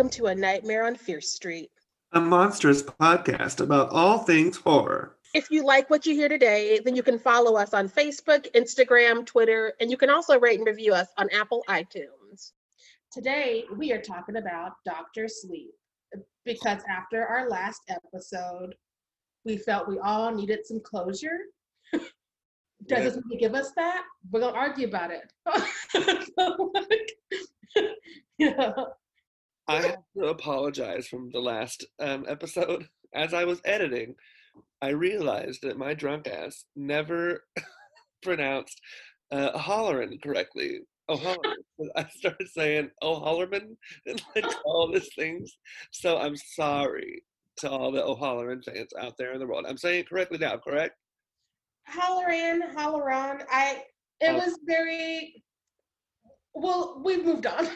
and welcome to A Nightmare on Fierce Street, a monstrous podcast about all things horror. If you like what you hear today, then you can follow us on Facebook, Instagram, Twitter, and you can also rate and review us on Apple iTunes. Today, we are talking about Doctor Sleep because after our last episode, we felt we all needed some closure. Does this movie give us that? We're gonna argue about it. yeah. I have to apologize from the last um, episode. As I was editing, I realized that my drunk ass never pronounced uh, Holleran correctly. Oh. I started saying Oh Hollerman and like all these things. So I'm sorry to all the O'Halloran fans out there in the world. I'm saying it correctly now, correct? Holleran, Holleran. I it oh. was very well, we've moved on.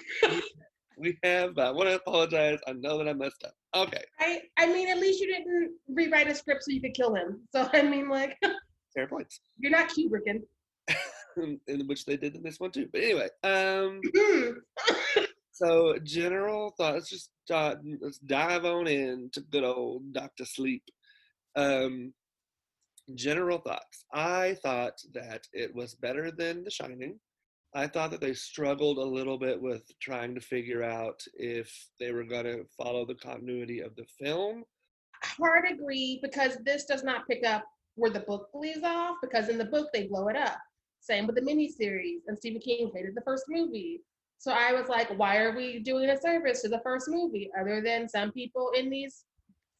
We have. I want to apologize. I know that I messed up. Okay. I I mean, at least you didn't rewrite a script so you could kill him. So I mean, like. Fair points. You're not Kubricking. in which they did in this one too. But anyway, um. so general thoughts. Just uh, let's dive on into good old Doctor Sleep. Um. General thoughts. I thought that it was better than The Shining. I thought that they struggled a little bit with trying to figure out if they were going to follow the continuity of the film. Hard agree because this does not pick up where the book leaves off because in the book they blow it up. Same with the miniseries, and Stephen King hated the first movie. So I was like, why are we doing a service to the first movie other than some people in these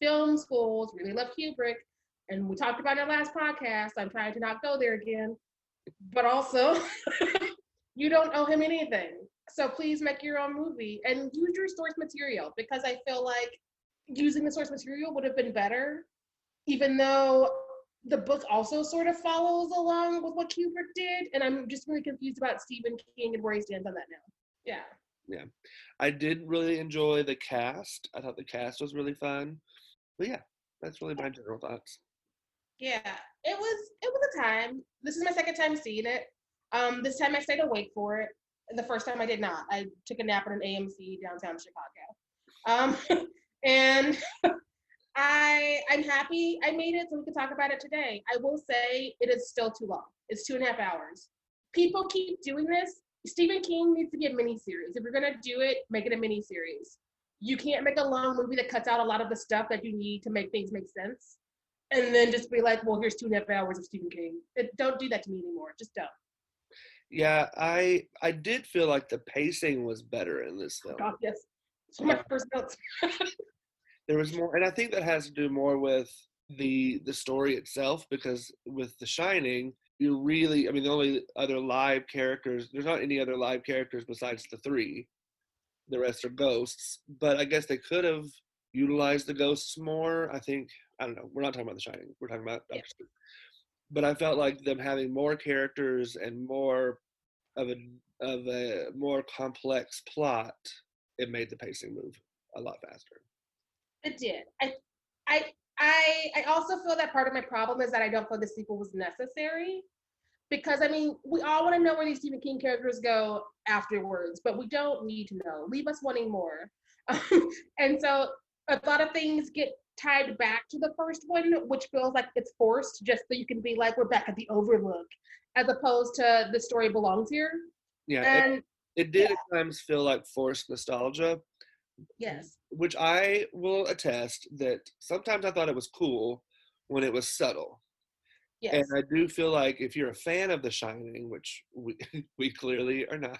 film schools really love Kubrick? And we talked about in our last podcast. I'm trying to not go there again. But also, you don't owe him anything. So please make your own movie and use your source material because I feel like using the source material would have been better, even though the book also sort of follows along with what Kubrick did. And I'm just really confused about Stephen King and where he stands on that now. Yeah. Yeah. I did really enjoy the cast. I thought the cast was really fun. But yeah, that's really my general thoughts. Yeah, it was it was a time. This is my second time seeing it. Um, this time I stayed awake for it. The first time I did not. I took a nap at an AMC downtown Chicago. Um, and I I'm happy I made it so we can talk about it today. I will say it is still too long. It's two and a half hours. People keep doing this. Stephen King needs to be a mini series. If you're gonna do it, make it a mini series. You can't make a long movie that cuts out a lot of the stuff that you need to make things make sense, and then just be like, "Well, here's two and a half hours of Stephen King." It, don't do that to me anymore. Just don't. Yeah, I I did feel like the pacing was better in this film. God, yes. So my first notes. there was more, and I think that has to do more with the the story itself because with The Shining, you really, I mean, the only other live characters, there's not any other live characters besides the three. The rest are ghosts, but I guess they could have utilized the ghosts more. I think I don't know. We're not talking about The Shining. We're talking about yeah but I felt like them having more characters and more of a of a more complex plot, it made the pacing move a lot faster. It did. I I I I also feel that part of my problem is that I don't feel the sequel was necessary. Because I mean, we all want to know where these Stephen King characters go afterwards, but we don't need to know. Leave us wanting more. and so a lot of things get tied back to the first one, which feels like it's forced just so you can be like, we're back at the overlook, as opposed to the story belongs here. Yeah. And it, it did yeah. at times feel like forced nostalgia. Yes. Which I will attest that sometimes I thought it was cool when it was subtle. Yes. And I do feel like if you're a fan of The Shining, which we, we clearly are not,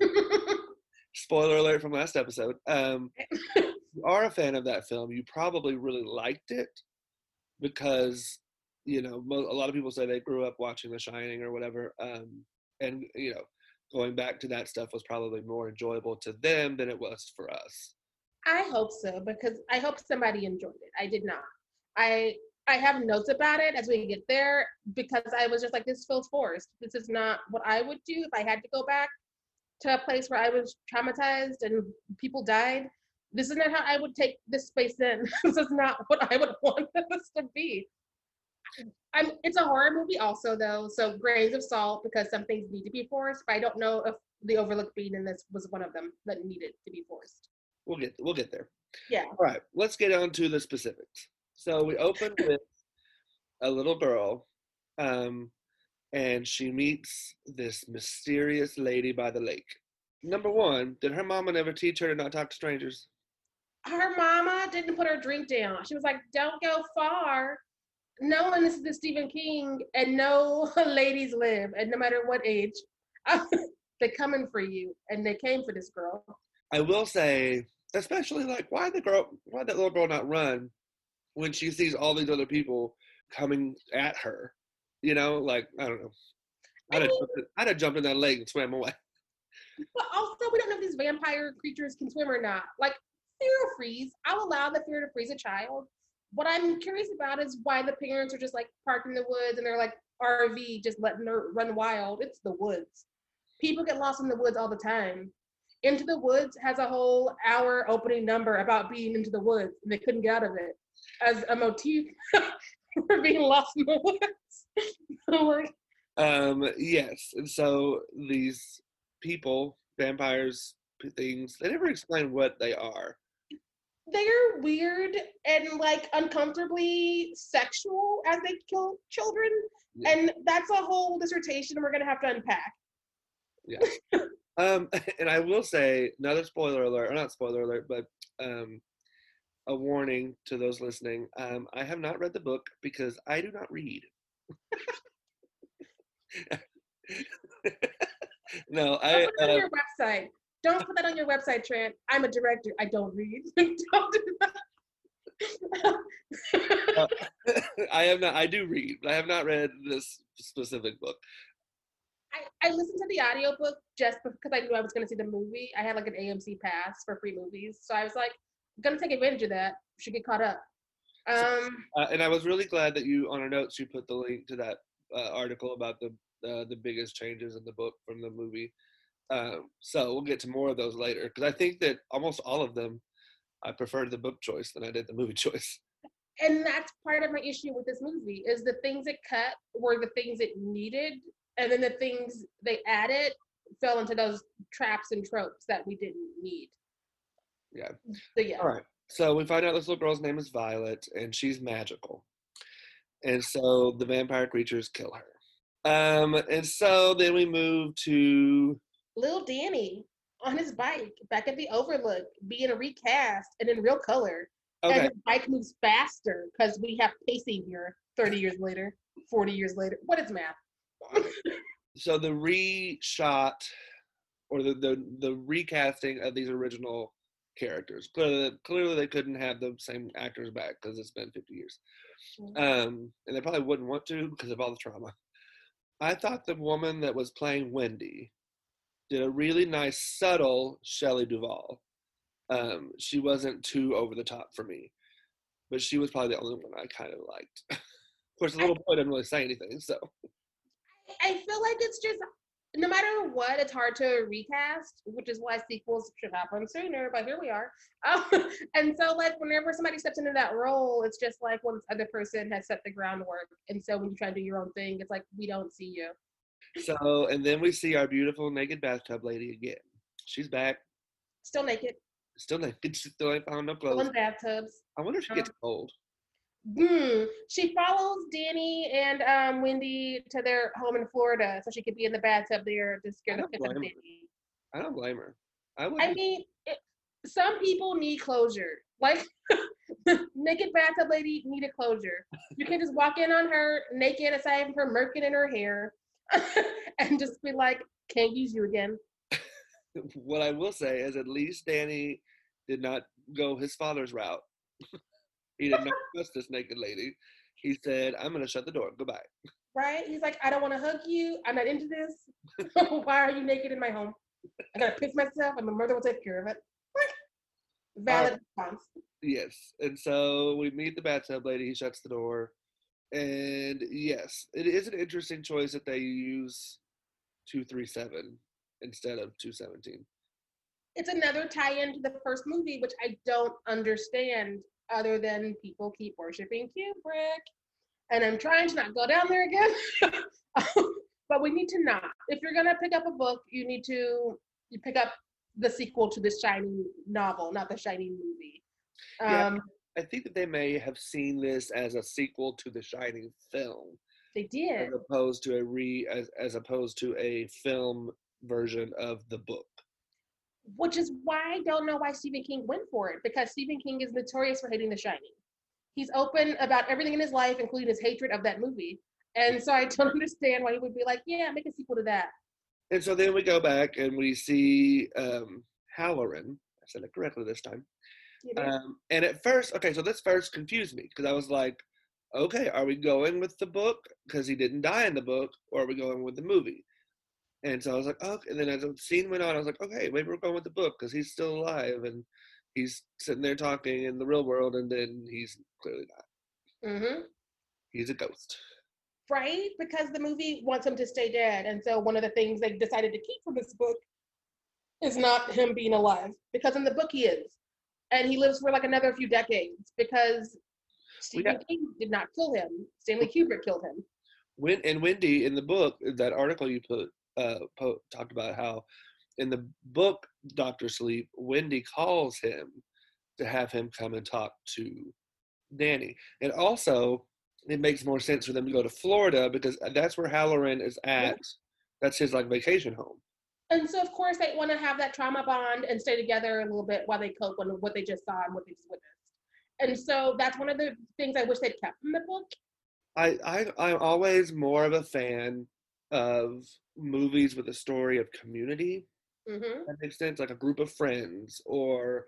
spoiler alert from last episode, um, are a fan of that film, you probably really liked it because you know a lot of people say they grew up watching The Shining or whatever, um, and you know going back to that stuff was probably more enjoyable to them than it was for us. I hope so because I hope somebody enjoyed it. I did not. I I have notes about it as we get there because I was just like, this feels forced. This is not what I would do if I had to go back to a place where I was traumatized and people died this is not how I would take this space in. this is not what I would want this to be. I'm, it's a horror movie also though, so grains of salt because some things need to be forced, but I don't know if the Overlook being in this was one of them that needed to be forced. we'll get we'll get there. Yeah. All right, let's get on to the specifics. So we open with a little girl, um, and she meets this mysterious lady by the lake. Number one, did her mama never teach her to not talk to strangers? Her mama didn't put her drink down. She was like, "Don't go far." No one listens to Stephen King, and no ladies live, and no matter what age, they're coming for you, and they came for this girl. I will say, especially like, why the girl, why that little girl not run when she sees all these other people coming at her? You know, like I don't know. I'd, I have, mean- jumped in, I'd have jumped in that lake and swam away. But also, we don't know if these vampire creatures can swim or not. Like fear of freeze, I'll allow the fear to freeze a child. What I'm curious about is why the parents are just like parked in the woods and they're like RV, just letting her run wild. It's the woods. People get lost in the woods all the time. Into the Woods has a whole hour opening number about being into the woods and they couldn't get out of it as a motif for being lost in the woods. Um, yes, and so these people, vampires, things, they never explain what they are. They're weird and like uncomfortably sexual as they kill children. Yeah. And that's a whole dissertation we're gonna have to unpack. Yeah. Um, and I will say another spoiler alert, or not spoiler alert, but um, a warning to those listening. Um, I have not read the book because I do not read. no, I. Uh, your website. Don't put that on your website, Trent. I'm a director. I don't read. don't do that. I have not. I do read, but I have not read this specific book. I, I listened to the audiobook just because I knew I was gonna see the movie. I had like an AMC pass for free movies. So I was like, I'm gonna take advantage of that. Should get caught up. Um Uh, and I was really glad that you, on our notes, you put the link to that uh, article about the uh, the biggest changes in the book from the movie. Um, so we'll get to more of those later because I think that almost all of them, I preferred the book choice than I did the movie choice. and that's part of my issue with this movie is the things it cut were the things it needed and then the things they added fell into those traps and tropes that we didn't need Yeah. so yeah All right. So we find out this little girl's name is Violet, and she's magical, and so the vampire creatures kill her. Um, and so then we move to little danny on his bike back at the overlook being a recast and in real color. And okay. his bike moves faster because we have pacing here 30 years later 40 years later. What is math? So the reshot or the, the the recasting of these original characters clearly clearly they couldn't have the same actors back because it's been 50 years. Um and they probably wouldn't want to because of all the trauma. I thought the woman that was playing wendy did a really nice subtle shelley duvall um she wasn't too over the top for me but she was probably the only one i kind of liked of course the little boy didn't really say anything so I feel like it's just no matter what, it's hard to recast, which is why sequels should happen sooner. But here we are, um, and so like whenever somebody steps into that role, it's just like well, this other person has set the groundwork, and so when you try to do your own thing, it's like we don't see you. So, and then we see our beautiful naked bathtub lady again. She's back, Still naked, still naked. She still ain't found no still clothes. in bathtubs. I wonder if she gets cold. Hmm. She follows Danny and um, Wendy to their home in Florida, so she could be in the bathtub there to scare I the don't piss out of blame her. Danny. I don't blame her. I. I mean, it, some people need closure. Like naked bathtub lady needed closure. You can just walk in on her naked, aside from her merkin in her hair, and just be like, "Can't use you again." what I will say is, at least Danny did not go his father's route. he did not trust this naked lady. He said, "I'm going to shut the door. Goodbye." Right? He's like, "I don't want to hug you. I'm not into this. Why are you naked in my home? I gotta piss myself, and my mother will take care of it." Valid uh, response. Yes, and so we meet the bathtub lady. He shuts the door, and yes, it is an interesting choice that they use two three seven instead of two seventeen. it's another tie-in to the first movie, which I don't understand, other than people keep worshiping Kubrick, and I'm trying to not go down there again. but we need to not. If you're gonna pick up a book, you need to you pick up the sequel to the Shining novel, not the Shining movie. Yeah. Um, I think that they may have seen this as a sequel to the Shining film, they did. as opposed to a re as, as opposed to a film version of the book. which is why I don't know why Stephen King went for it because Stephen King is notorious for hating The Shining. He's open about everything in his life, including his hatred of that movie. And so I don't understand why he would be like, yeah, make a sequel to that. And so then we go back and we see um, Halloran. I said it correctly this time. Um, and at first, okay, so this first confused me because I was like, okay, are we going with the book because he didn't die in the book, or are we going with the movie? And so I was like, okay. And then as the scene went on, I was like, okay, maybe we're going with the book because he's still alive and he's sitting there talking in the real world, and then he's clearly not. hmm He's a ghost. Right? Because the movie wants him to stay dead. And so one of the things they decided to keep from this book is not him being alive. Because in the book he is. And he lives for like another few decades because Stephen got- King did not kill him. Stanley Kubrick killed him. When and Wendy in the book, that article you put uh po- talked about how in the book Doctor Sleep, Wendy calls him to have him come and talk to Danny, and also it makes more sense for them to go to Florida because that's where Halloran is at. That's his like vacation home. And so, of course, they want to have that trauma bond and stay together a little bit while they cope with what they just saw and what they just witnessed. And so that's one of the things I wish they'd kept from the book. I, I I'm always more of a fan of movies with a story of community hmm that makes sense like a group of friends or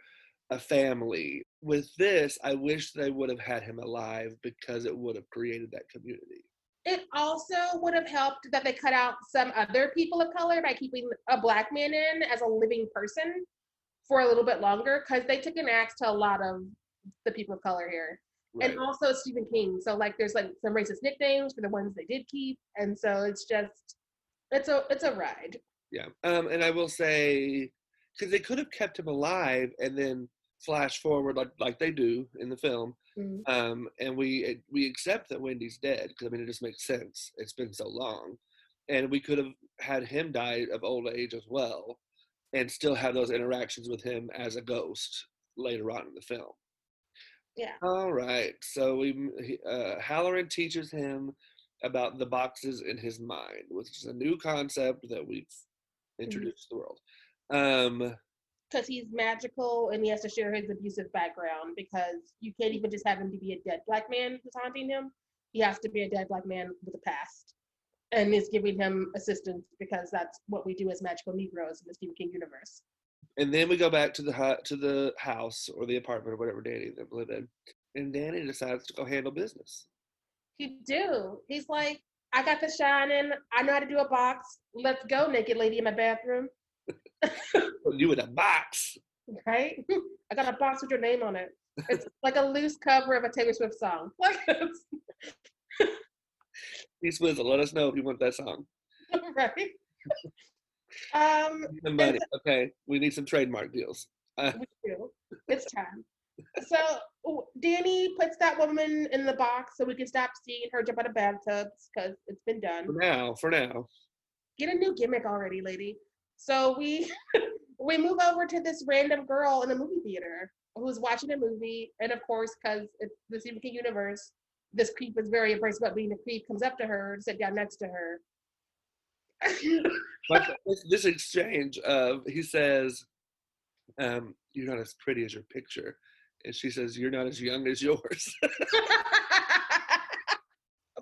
a family with this i wish they would have had him alive because it would have created that community It also would have helped that they cut out some other people of color by keeping a black man in as a living person for a little bit longer because they took an axe to a lot of the people of color here. right And also Stephen King. So like there's like some racist nicknames for the ones they did keep. And so it's just it's a it's a ride. yeah um and i will say because they could have kept him alive and then flash forward like like they do in the film Mhm. um and we we accept that wendy's dead because i mean it just makes sense it's been so long and we could have had him die of old age as well and still have those interactions with him as a ghost later on in the film Yeah. all right so we uh halloran teaches him about the boxes in his mind which is a new concept that we've introduced to the world um because he's magical and he has to share his abusive background because you can't even just have him to be a dead black man who's haunting him. He has to be a dead black man with a past and is giving him assistance because that's what we do as magical Negroes in the Stephen King universe. and then we go back to the hu- to the house or the apartment or whatever Danny them live in, and Danny decides to go handle business. He do. He's like, I got the shining. I know how to do a box. Let's go, naked lady in my bathroom. You in a box. Right? I got a box with your name on it. It's like a loose cover of a Taylor Swift song. Like Swizzle, let us know if you want that song. right. Um, Some money. Okay, we need some trademark deals. Uh, we do. It's time. So Danny puts that woman in the box so we can stop seeing her jump out of bathtubs because it's been done. for now, for now. Get a new gimmick already, lady. So we we move over to this random girl in a movie theater who's watching a movie, and of course, because it's the Stephen King universe, this creep is very impressed about being a creep. Comes up to her, to sit down next to her. But this, this exchange of he says, um, "You're not as pretty as your picture," and she says, "You're not as young as yours."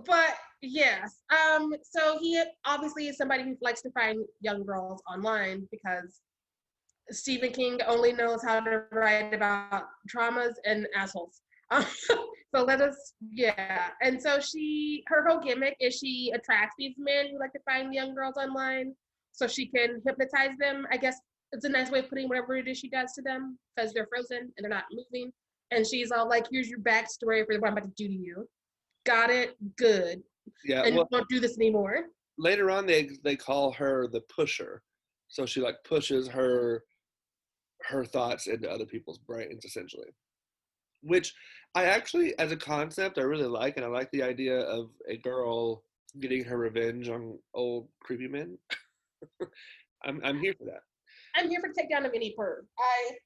but yes, um, so he obviously is somebody who likes to find young girls online because Stephen King only knows how to write about traumas and assholes. So let us, yeah. And so she, her whole gimmick is she attracts these men who like to find young girls online, so she can hypnotize them. I guess it's a nice way of putting whatever it is she does to them because they're frozen and they're not moving. And she's all like, "Here's your backstory for what I'm about to do to you." Got it? Good. Yeah. and Well, won't do this anymore. later on, they they call her the pusher, so she like pushes her her thoughts into other people's brains essentially which i actually as a concept i really like and i like the idea of a girl getting her revenge on old creepy men i'm i'm here for that I'm here for takedown of any perv. I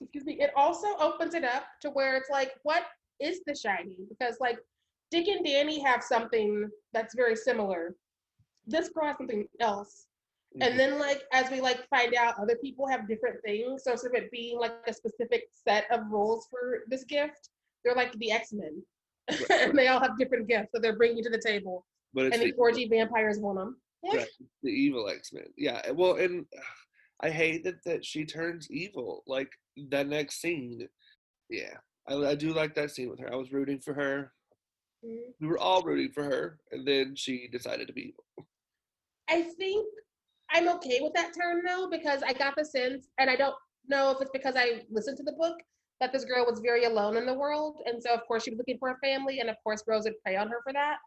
excuse me. It also opens it up to where it's like, what is the shiny? Because like Dick and Danny have something that's very similar. This girl has something else. Mhm. And then like as we like find out other people have different things. So instead of it being like a specific set of rules for this gift, they're like the X-Men. and they all have different gifts that they're bringing to the table. but it's And the the, orgy vampires want them. Right. the evil X-Men. Yeah. Well, and I hate that that she turns evil. Like that next scene. Yeah. I, I do like that scene with her. I was rooting for her. Mhm. We were all rooting for her, and then she decided to be evil. I think I'm okay with that term though, because I got the sense, and I don't know if it's because I listened to the book, that this girl was very alone in the world. And so, of course, she was looking for a family, and of course, Rose would prey on her for that.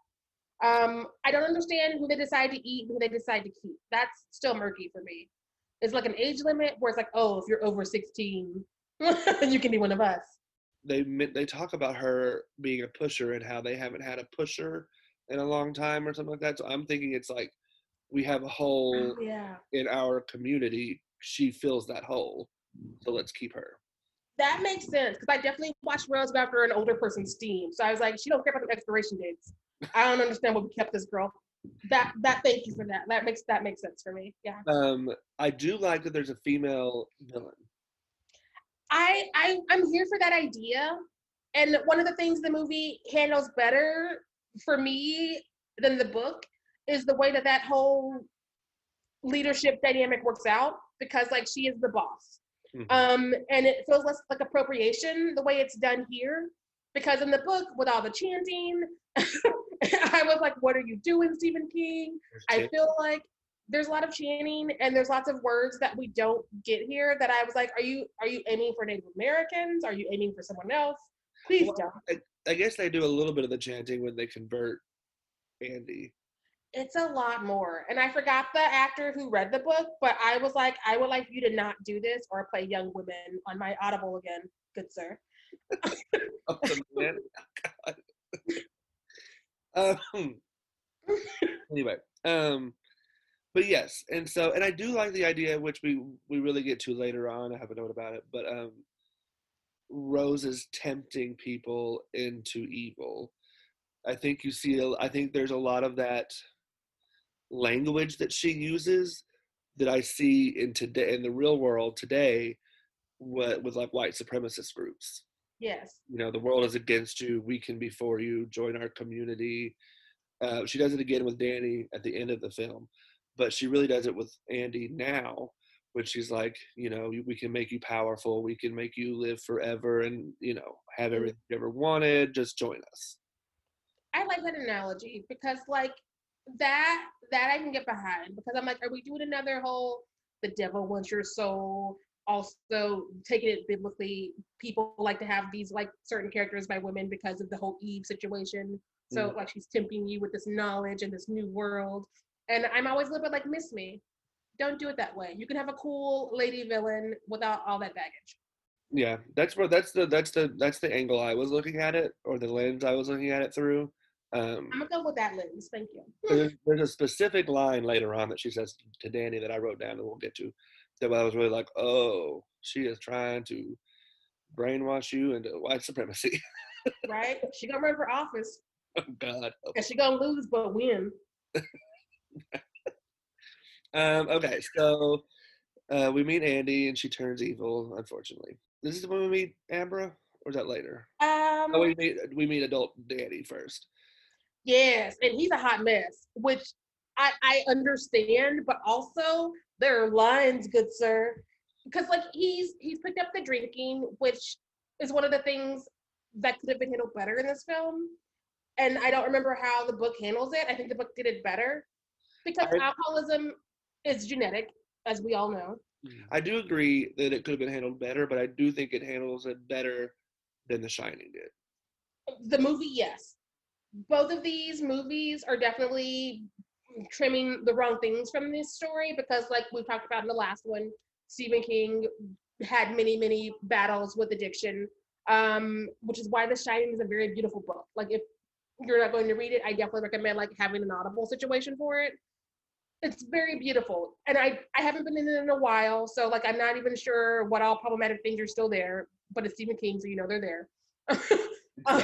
Um, I don't understand who they decide to eat, who they decide to keep. That's still murky for me. It's like an age limit where it's like, oh, if you're over 16, you can be one of us. They they talk about her being a pusher and how they haven't had a pusher in a long time or something like that. So I'm thinking it's like we have a hole Yeah. in our community. She fills that hole, so let's keep her. That makes sense because I definitely watched Rose go after an older person's steam. So I was like, she don't care about the expiration dates. I don't understand what we kept this girl. That that thank you for that. That makes that makes sense for me. Yeah. Um, I do like that there's a female villain. I I I'm here for that idea. And one of the things the movie handles better for me than the book is the way that that whole leadership dynamic works out because like she is the boss. Mhm. Um, and it feels less like appropriation the way it's done here. Because in the book, with all the chanting, I was like, what are you doing, Stephen King? There's I feel like there's a lot of chanting and there's lots of words that we don't get here that I was like, are you are you aiming for Native Americans? Are you aiming for someone else? Please Well, don't. I guess they do a little bit of the chanting when they convert Andy. It's a lot more. And I forgot the actor who read the book, but I was like, I would like you to not do this or play young women on my Audible again, good sir. Oh, man. God. um, anyway, um, but yes, and so and I do like the idea, which we we really get to later on. I have a note about it, but um, Rose is tempting people into evil. I think you see. I think there's a lot of that language that she uses that I see in today in the real world today, with, with like white supremacist groups Yes. you know the world is against you we can be for you join our community uh, she does it again with danny at the end of the film but she really does it with andy now when she's like you know we can make you powerful we can make you live forever and you know have mm. everything you ever wanted just join us I like that analogy because like that that I can get behind because I'm like, are we doing another whole the devil wants your soul? Also taking it biblically, people like to have these like certain characters by women because of the whole Eve situation. So mm. like she's tempting you with this knowledge and this new world. And I'm always a little bit like, miss me. Don't do it that way. You can have a cool lady villain without all that baggage. yeah that's where that's the that's the that's the angle i was looking at it or the lens i was looking at it through um I'm gonna go with that lens. Thank you. there's, there's a specific line later on that she says to Danny that I wrote down and we'll get to that I was really like, oh, she is trying to brainwash you into white supremacy. Right? She gonna run for office. oh God. And she gonna lose but win. Um, okay, so uh, we meet Andy and she turns evil, unfortunately. This is when we meet Abra, or is that later? Um Oh, we meet we meet adult Danny first. Yes, and he's a hot mess, which I, I understand, but also there are lines, good sir. Because like he's he's picked up the drinking, which is one of the things that could have been handled better in this film. And I don't remember how the book handles it. I think the book did it better. Because I- alcoholism is genetic, as we all know. I do agree that it could have been handled better, but I do think it handles it better than The Shining did. the movie, yes. Both of these movies are definitely trimming the wrong things from this story because, like we talked about in the last one, Stephen King had many, many battles with addiction, um, which is why The Shining is a very beautiful book. Like, if you're not going to read it, I definitely recommend like having an audible situation for it. It's very beautiful. And I, I haven't been in it in a while, so like I'm not even sure what all problematic things are still there. But it's Stephen King, so you know they're there. um,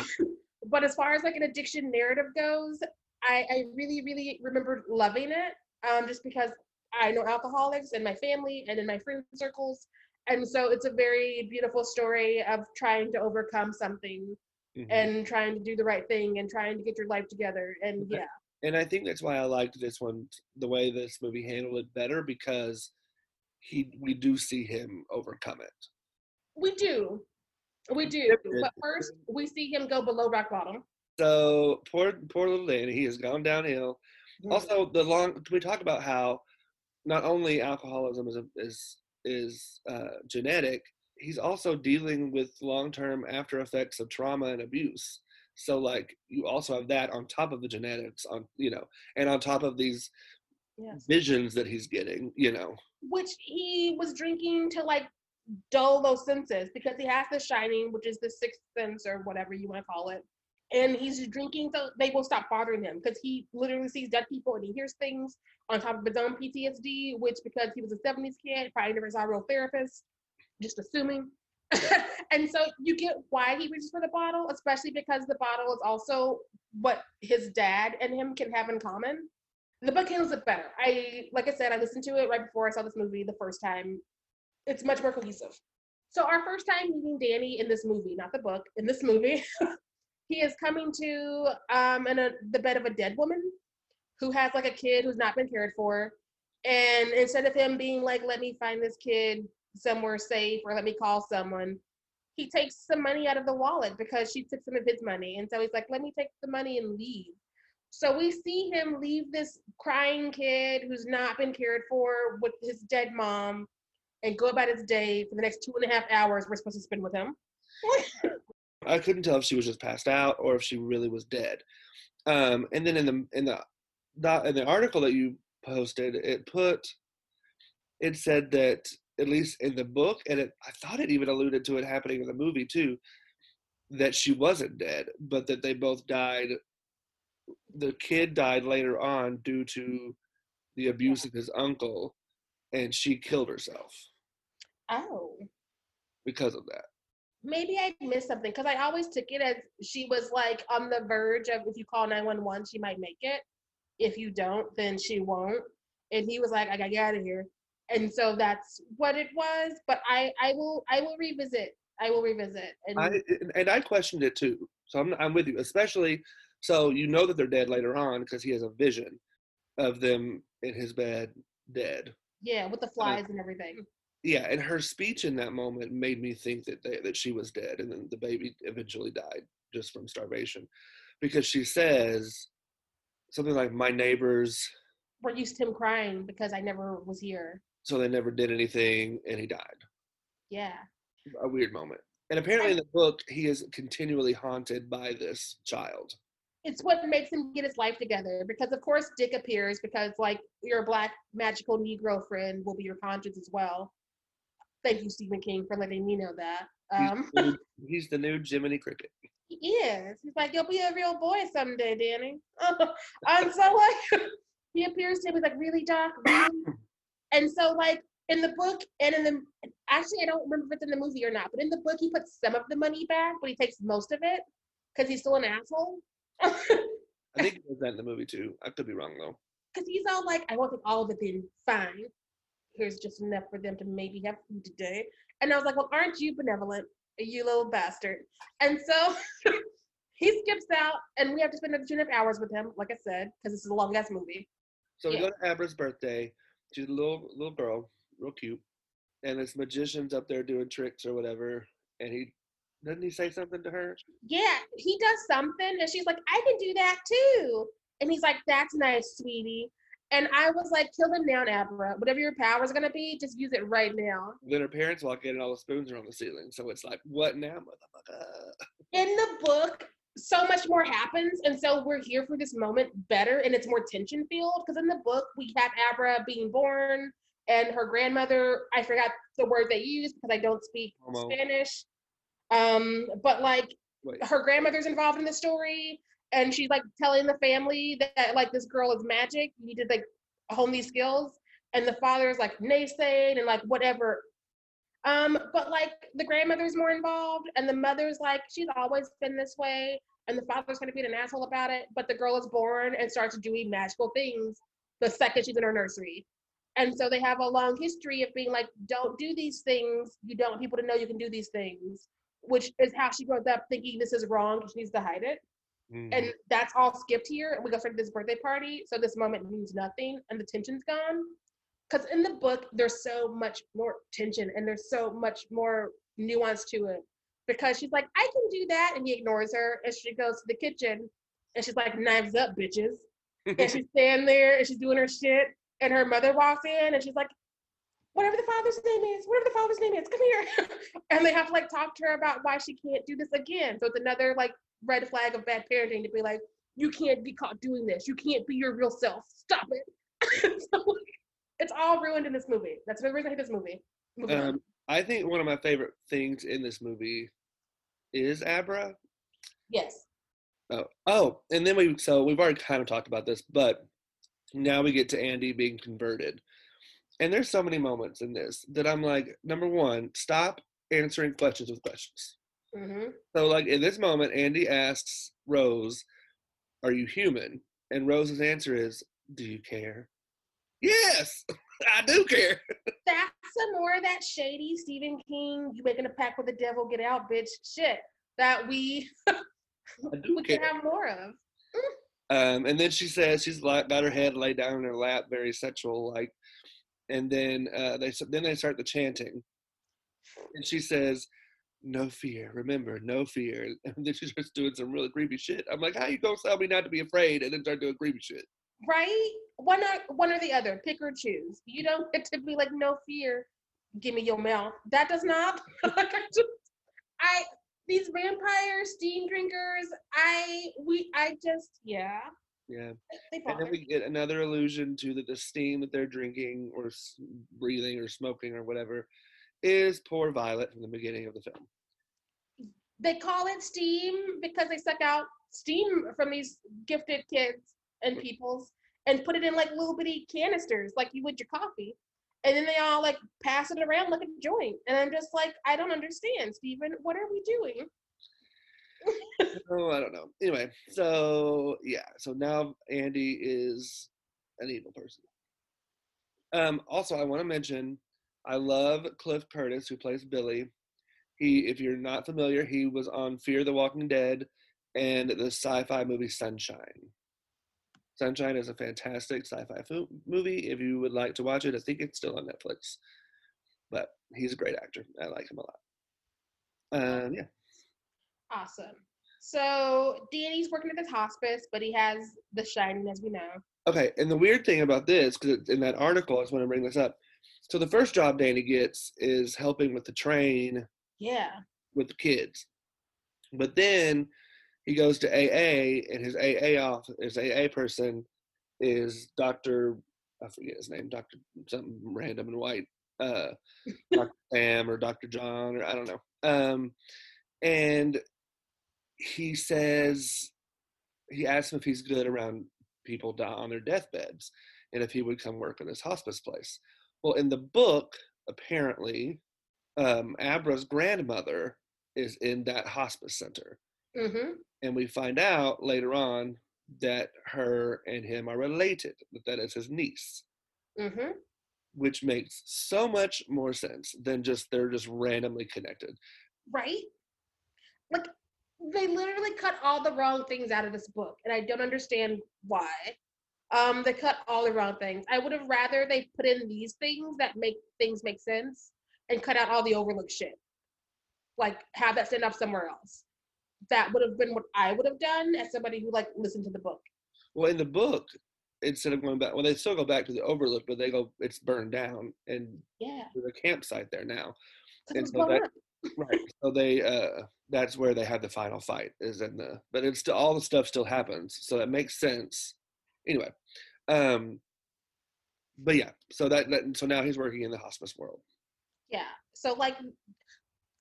but as far as like an addiction narrative goes, I, I really, really remember loving it. Um, just because I know alcoholics in my family and in my friend circles. And so it's a very beautiful story of trying to overcome something Mhm. and trying to do the right thing and trying to get your life together. And yeah, and I think that's why I liked this one, the way this movie handled it better because he we do see him overcome it. we do. We do. But first, we see him go below rock bottom. So poor poor little Danny, he has gone downhill. Mm. Also, the long we talk about how not only alcoholism is is is uh, genetic, he's also dealing with long term after effects of trauma and abuse. So like you also have that on top of the genetics, on you know, and on top of these Yes. visions that he's getting, you know. Which he was drinking to like dull those senses because he has the shining, which is the sixth sense or whatever you want to call it. And he's drinking so they will stop bothering him because he literally sees dead people and he hears things on top of his own PTSD, which because he was a 70s kid, probably never saw a real therapist, just assuming. and so you get why he reaches for the bottle, especially because the bottle is also what his dad and him can have in common. The book handles it better. I like I said, I listened to it right before I saw this movie the first time. It's much more cohesive. So our first time meeting Danny in this movie, not the book, in this movie, he is coming to um in a, the bed of a dead woman who has like a kid who's not been cared for. And instead of him being like, let me find this kid somewhere safe or let me call someone, he takes some money out of the wallet because she took some of his money. And so he's like, let me take the money and leave. So we see him leave this crying kid who's not been cared for with his dead mom and go about his day for the next two and a half hours we're supposed to spend with him. I couldn't tell if she was just passed out or if she really was dead. Um, and then in the in the the- in the article that you posted, it put it said that at least in the book, and it, I thought it even alluded to it happening in the movie too, that she wasn't dead, but that they both died. The kid died later on due to the abuse of his uncle, and she killed herself Oh. because of that. Maybe I missed something because I always took it as she was like on the verge of if you call 911, she might make it. If you don't, then she won't. And he was like, I gotta get out of here. And so that's what it was. But I, I will, I will revisit. I will revisit. And I and I questioned it too. So I'm I'm with you, especially so you know that they're dead later on because he has a vision of them in his bed dead. yeah, with the flies and everything. Yeah, and her speech in that moment made me think that they, that she was dead, and then the baby eventually died just from starvation, because she says something like, "My neighbors, We're used to him crying because I never was here. So they never did anything, and he died." Yeah. A weird moment. And apparently, in the book, he is continually haunted by this child. It's what makes him get his life together because of course Dick appears because like your black magical Negro friend will be your conscience as well. Thank you, Stephen King, for letting me know that. He's, Um, the new, he's the new Jiminy Cricket. he is. He's like, you'll be a real boy someday, Danny. and so like he appears to him, he's like, really, Doc? Really? and so like in the book and in the actually I don't remember if it's in the movie or not, but in the book he puts some of the money back, but he takes most of it because he's still an asshole. I think he does that in the movie too. I could be wrong though. Because he's all like, I won't take all of it then, fine. Here's just enough for them to maybe have food today. And I was like, well, aren't you benevolent, you little bastard? And so he skips out, and we have to spend another two and a half hours with him, like I said, because this is a long ass movie. So we go to Abra's birthday. She's a little little girl, real cute, and this magician's up there doing tricks or whatever. And he doesn't he say something to her? Yeah, he does something, and she's like, I can do that too. And he's like, That's nice, sweetie. And I was like, Kill him now, Abra. Whatever your power's gonna be, just use it right now. Then her parents walk in and all the spoons are on the ceiling. So it's like, what now, motherfucker? in the book so much more happens. And so we're here for this moment better and it's more tension filled because in the book we have abra being born and her grandmother. I forgot the word they use because i don't speak spanish. Um but like Wait, her grandmother's involved in the story and she's like telling the family that, like this girl is magic. You need to like hone these skills. And the father is like naysaying and like whatever. Um, but like the grandmother's more involved, and the mother's like, she's always been this way, and the father's gonna be an asshole about it. But the girl is born and starts doing magical things the second she's in her nursery. And so they have a long history of being like, don't do these things. You don't want people to know you can do these things, which is how she grows up thinking this is wrong. She needs to hide it. Mhm. And that's all skipped here. We go straight to this birthday party. So this moment means nothing and the tension's gone. Because in the book, there's so much more tension and there's so much more nuance to it. Because she's like, I can do that. And he ignores her. And she goes to the kitchen and she's like, knives up, bitches. and she's standing there and she's doing her shit. And her mother walks in and she's like, whatever the father's name is, whatever the father's name is, come here. and they have to like talk to her about why she can't do this again. So it's another like red flag of bad parenting to be like, you can't be caught doing this. You can't be your real self. Stop it. so like, it's all ruined in this movie. That's the reason I hate this movie. Um, I think one of my favorite things in this movie is Abra. yes. Oh, oh, and then we so we've already kind of talked about this, but now we get to Andy being converted. And there's so many moments in this that I'm like, number one, stop answering questions with questions. hmm So like in this moment, Andy asks Rose, "Are you human?" And Rose's answer is, "Do you care?" Yes, I do care. That's some more of that shady Stephen King, you making a pact with the devil, get out, bitch shit that we I do we care. can have more of. Um, and then she says she's like got her head laid down in her lap, very sexual like. And then uh, they then they start the chanting, and she says, "No fear, remember, no fear." And then she starts doing some really creepy shit. I'm like, how you gonna tell me not to be afraid, and then start doing creepy shit? Right? One or one or the other. Pick or choose. You don't get to be like no fear. Give me your mouth. That does not. like, I just, I these vampire steam drinkers. I we I just yeah. Yeah. They And then we get another allusion to that the steam that they're drinking or s- breathing or smoking or whatever is poor Violet from the beginning of the film. They call it steam because they suck out steam from these gifted kids and peoples and put it in like little bitty canisters like you would your coffee. And then they all like pass it around like a joint. And I'm just like, I don't understand, Stephen. What are we doing? Oh, I don't know. Anyway, so yeah, so now Andy is an evil person. Um, also, I want to mention, I love Cliff Curtis who plays Billy. He, if you're not familiar, he was on Fear the Walking Dead and the sci-fi movie Sunshine. Sunshine is a fantastic sci-fi fo- movie. If you would like to watch it, I think it's still on Netflix. But he's a great actor. I like him a lot. Um, yeah. Awesome. So Danny's working at this hospice, but he has the shining, as we know. Okay, and the weird thing about this, because in that article, I just want to bring this up. So the first job Danny gets is helping with the train Yeah. with the kids, but then he goes to AA, and his AA off his AA person is Doctor I forget his name, Doctor something random and white, uh, Doctor Sam or Doctor John or I don't know. Um, and he says he asks him if he's good around people die on their deathbeds and if he would come work in his hospice place. Well, in the book, apparently, um, Abra's grandmother is in that hospice center. Mm-hmm. And we find out later on that her and him are related, that that is his niece, Mm-hmm. which makes so much more sense than just they're just randomly connected. Right? Like they literally cut all the wrong things out of this book, and I don't understand why. Um, they cut all the wrong things. I would have rather they put in these things that make things make sense and cut out all the overlooked shit. Like have that stand up somewhere else. That would have been what I would have done as somebody who like listened to the book. Well, in the book, instead of going back, well, they still go back to the Overlook, but they go, it's burned down, and Yeah. there's a campsite there now. And so that- Right. So they, uh, that's where they have the final fight is in the, but it's still all the stuff still happens, so that makes sense. Anyway, um, but yeah, so that, that so now he's working in the hospice world. Yeah. So like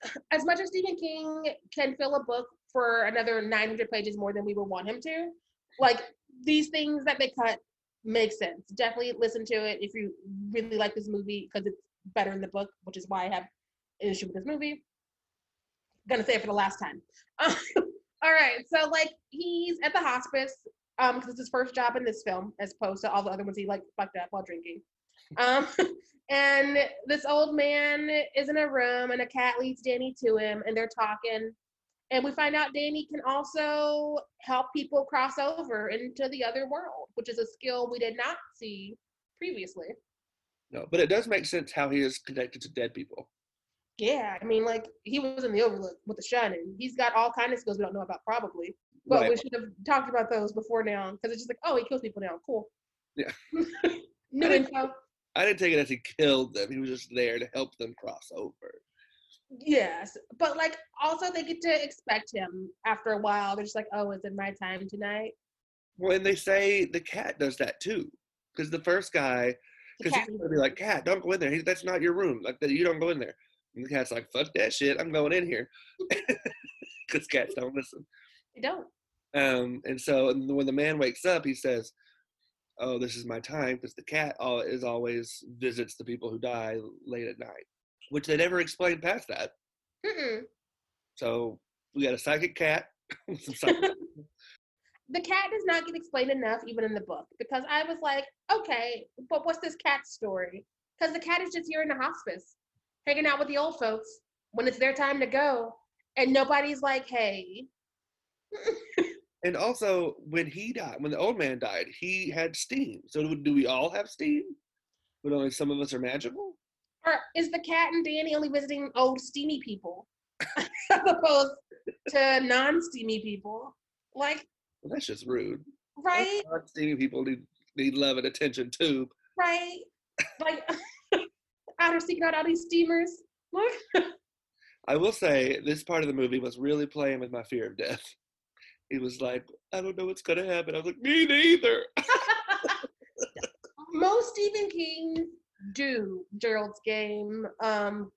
as much as Stephen King can fill a book for another 900 pages more than we would want him to, like these things that they cut makes sense. Definitely listen to it if you really like this movie because it's better in the book, which is why I have an issue with this movie. Gonna say it for the last time. all right, so like he's at the hospice um because it's his first job in this film as opposed to all the other ones he like fucked up while drinking. Um, and this old man is in a room and a cat leads Danny to him and they're talking. And we find out Danny can also help people cross over into the other world, which is a skill we did not see previously. No, but it does make sense how he is connected to dead people. Yeah, I mean, like he was in the Overlook with the Shining. He's got all kind of skills we don't know about, probably. But Right. we should have talked about those before now, because it's just like, oh, he kills people now. Cool. Yeah. New info. I didn't take it as he killed them. He was just there to help them cross over. Yes, but like also they get to expect him after a while. They're just like, oh, is it my time tonight? Well, and they say the cat does that too. Because the first guy, because he's gonna be like, "Cat, don't go in there. He, that's not your room. Like that, you don't go in there." And the cat's like, "Fuck that shit. I'm going in here." Because cats don't listen. They don't. Um, and so and when the man wakes up, he says, "Oh, this is my time," because the cat all, is always visits the people who die late at night, which they never explained past that. Mm-mm. So we got a psychic cat. with some psychic- The cat does not get explained enough, even in the book, because I was like, okay, but what's this cat story? Because the cat is just here in the hospice, hanging out with the old folks when it's their time to go, and nobody's like, hey, and also, when he died, when the old man died, he had steam. So do do we all have steam? But only some of us are magical. Or is the cat and Danny only visiting old steamy people as opposed to non-steamy people? Like, Well, that's just rude. right? Steamy people need need love and attention too. right? Like out of seeking out all these steamers. Look. I will say this part of the movie was really playing with my fear of death. It was like, I don't know what's gonna happen. I was like, me neither. Most Stephen King do Gerald's game. Um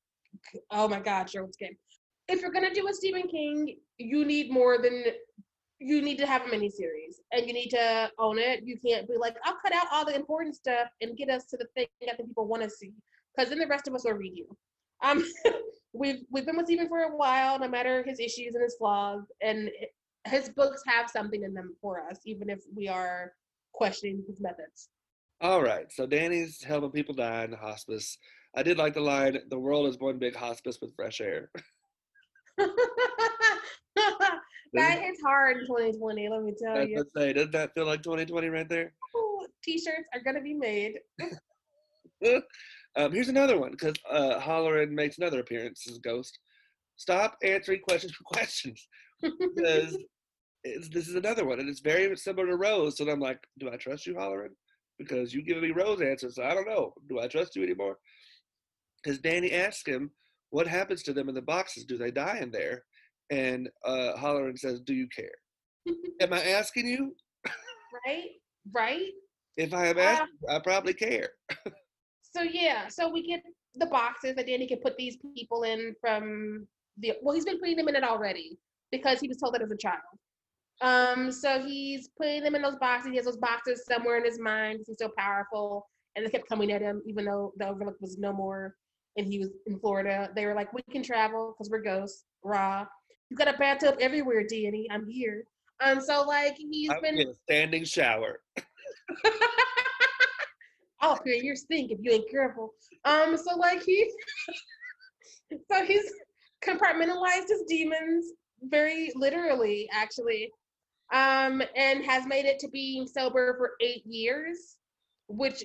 oh my god, Gerald's game. If you're gonna do a Stephen King, you need more than you need to have a miniseries and you need to own it. You can't be like, I'll cut out all the important stuff and get us to the thing that the people want to see. Because then the rest of us will read you. Um we've we've been with Stephen for a while, no matter his issues and his flaws, and his books have something in them for us, even if we are questioning his methods. All right, so Danny's helping people die in the hospice. I did like the line, "The world is one big hospice with fresh air." that hits hard in 2020, let me tell That's you. I say. Doesn't that feel like 2020 right there? Ooh, T-shirts are gonna be made. um, here's another one because uh, Hallorann makes another appearance as a ghost. Stop answering questions for questions because it's, this is another one, and it's very similar to Rose. So I'm like, do I trust you, Hallorann? Because you give me Rose answers, so I don't know. Do I trust you anymore? Because Danny asks him, what happens to them in the boxes? Do they die in there? And uh, Hallorann says, do you care? Am I asking you? right? Right? If I am Uh, asking, I probably care. So yeah, so we get the boxes that Danny can put these people in from the well, he's been putting them in it already because he was told that as a child. Um, so he's putting them in those boxes. He has those boxes somewhere in his mind. He's so powerful, and they kept coming at him, even though the Overlook was no more, and he was in Florida. They were like, "We can travel because we're ghosts." Raw. You got a bathtub everywhere, Danny. I'm here. Um, so like he's I'm been in a standing shower. I'll appear in your stink if you ain't careful. Um, so like he, so he's compartmentalized his demons very literally, actually. Um, and has made it to being sober for eight years, which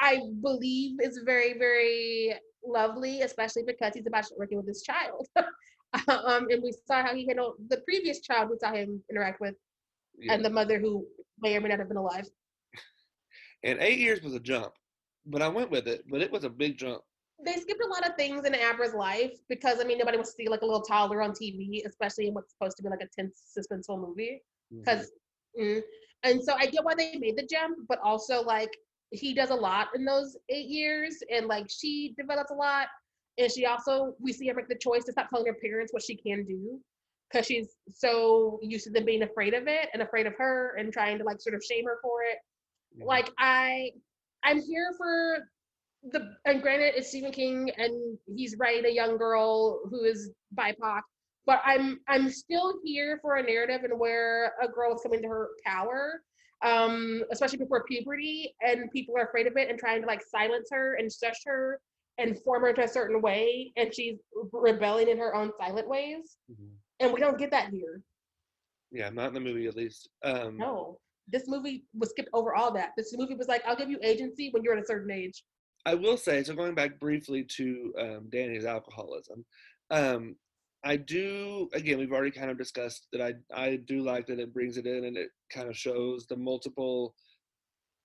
I believe is very, very lovely, especially because he's about working with this child. um, and we saw how he handled the previous child we saw him interact with, Yeah. and the mother who may or may not have been alive. And eight years was a jump, but I went with it. But it was a big jump. They skipped a lot of things in Abra's life because I mean nobody wants to see like a little toddler on TV, especially in what's supposed to be like a tense suspenseful movie. Because mm. and so I get why they made the jump, but also like he does a lot in those eight years, and like she develops a lot, and she also we see her make the choice to stop telling her parents what she can do because she's so used to them being afraid of it and afraid of her and trying to like sort of shame her for it. Mhm. Like I, I'm here for the and granted it's Stephen King and he's writing a young girl who is BIPOC, but I'm I'm still here for a narrative and where a girl is coming to her power, um, especially before puberty, and people are afraid of it and trying to like silence her and shush her and form her into a certain way, and she's rebelling in her own silent ways, Mhm. and we don't get that here. Yeah, not in the movie at least. Um, No, this movie was skipped over all that. This movie was like, I'll give you agency when you're at a certain age. I will say, so going back briefly to um, Danny's alcoholism, um, I do. Again, we've already kind of discussed that. I I do like that it brings it in and it kind of shows the multiple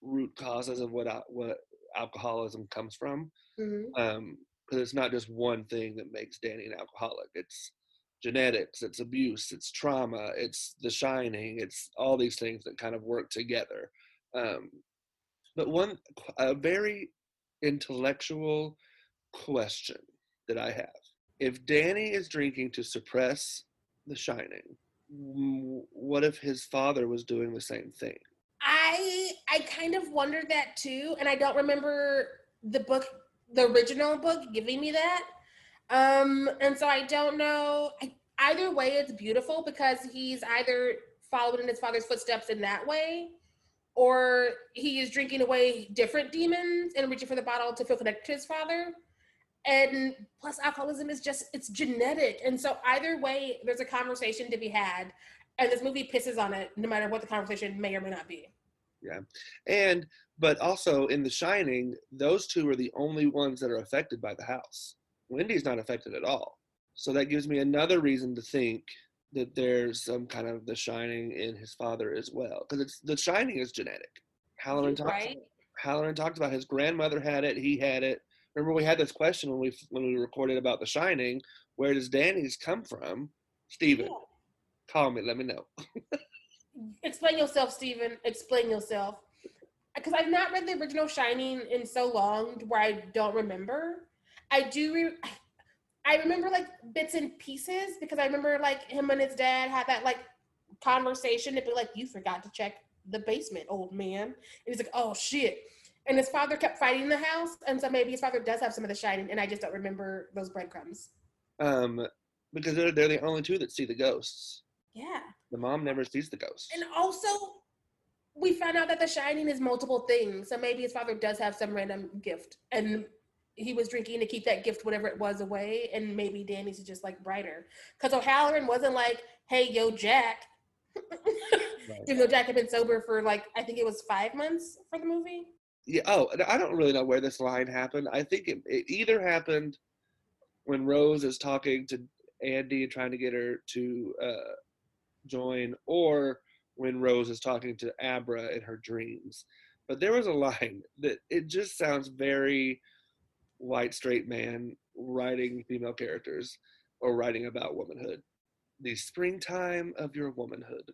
root causes of what what alcoholism comes from. Mhm. Um, because it's not just one thing that makes Danny an alcoholic. It's genetics, it's abuse, it's trauma, it's The Shining, it's all these things that kind of work together. Um, but one, a very intellectual question that I have: If Danny is drinking to suppress The Shining, what if his father was doing the same thing? I I kind of wondered that too, and I don't remember the book, the original book, giving me that. Um, and so I don't know. I, either way, it's beautiful because he's either following in his father's footsteps in that way, or he is drinking away different demons and reaching for the bottle to feel connected to his father. And plus, alcoholism is just it's genetic, and so either way, there's a conversation to be had and this movie pisses on it no matter what the conversation may or may not be Yeah. And but also in The Shining, those two are the only ones that are affected by the house. Wendy's not affected at all. So that gives me another reason to think that there's some kind of The Shining in his father as well, because it's The Shining is genetic. Hallorann right Hallorann talked about his grandmother had it. He had it. Remember, we had this question when we when we recorded about The Shining. Where does Danny's come from? Stephen, Yeah. call me. Let me know. explain yourself stephen explain yourself because i've not read the original shining in so long where i don't remember i do re- i remember like bits and pieces because i remember like him and his dad had that like conversation to be like you forgot to check the basement old man and he's like oh shit and his father kept fighting the house and so maybe his father does have some of the shining and i just don't remember those breadcrumbs Um, because they're they're the only two that see the ghosts. yeah The mom never sees the ghosts. And also, we found out that The Shining is multiple things. So maybe his father does have some random gift, and he was drinking to keep that gift, whatever it was, away. And maybe Danny's just like brighter, because O'Halloran wasn't like, "Hey, yo, Jack." Even though Jack had been sober for like I think it was five months for the movie. Yeah. Oh, and I don't really know where this line happened. I think it, it either happened when Rose is talking to Andy and trying to get her to uh, join, or when Rose is talking to Abra in her dreams. But there was a line that it just sounds very white straight man writing female characters or writing about womanhood. The springtime of your womanhood.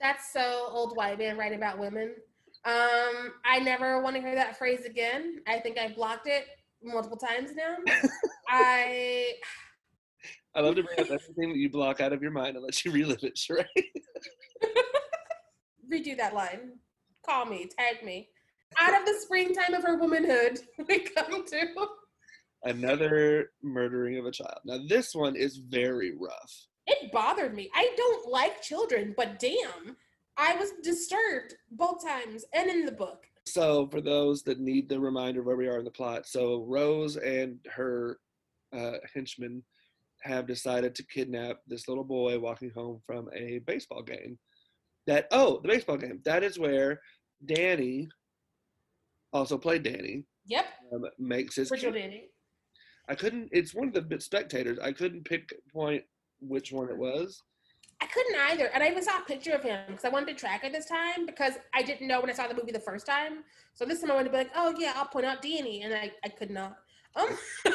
That's so old white man writing about women. Um, I never want to hear that phrase again. I think I blocked it multiple times now. I I love to bring up everything that you block out of your mind and let you relive it, Sharai. redo that line. Call me, tag me. Out of the springtime of her womanhood, we come to Another murdering of a child. Now, this one is very rough. it bothered me. I don't like children, but damn, I was disturbed both times and in the book. So, for those that need the reminder of where we are in the plot, so Rose and her uh, henchmen have decided to kidnap this little boy walking home from a baseball game. That, oh, the baseball game. That is where Danny, also played Danny, Yep, um, makes his. Rachel Danny. I couldn't, it's one of the bit spectators. I couldn't pick point which one it was. I couldn't either, and I even saw a picture of him because I wanted to track it this time because I didn't know when I saw the movie the first time. So this time I wanted to be like, oh yeah, I'll point out Danny, and I, I could not. Um,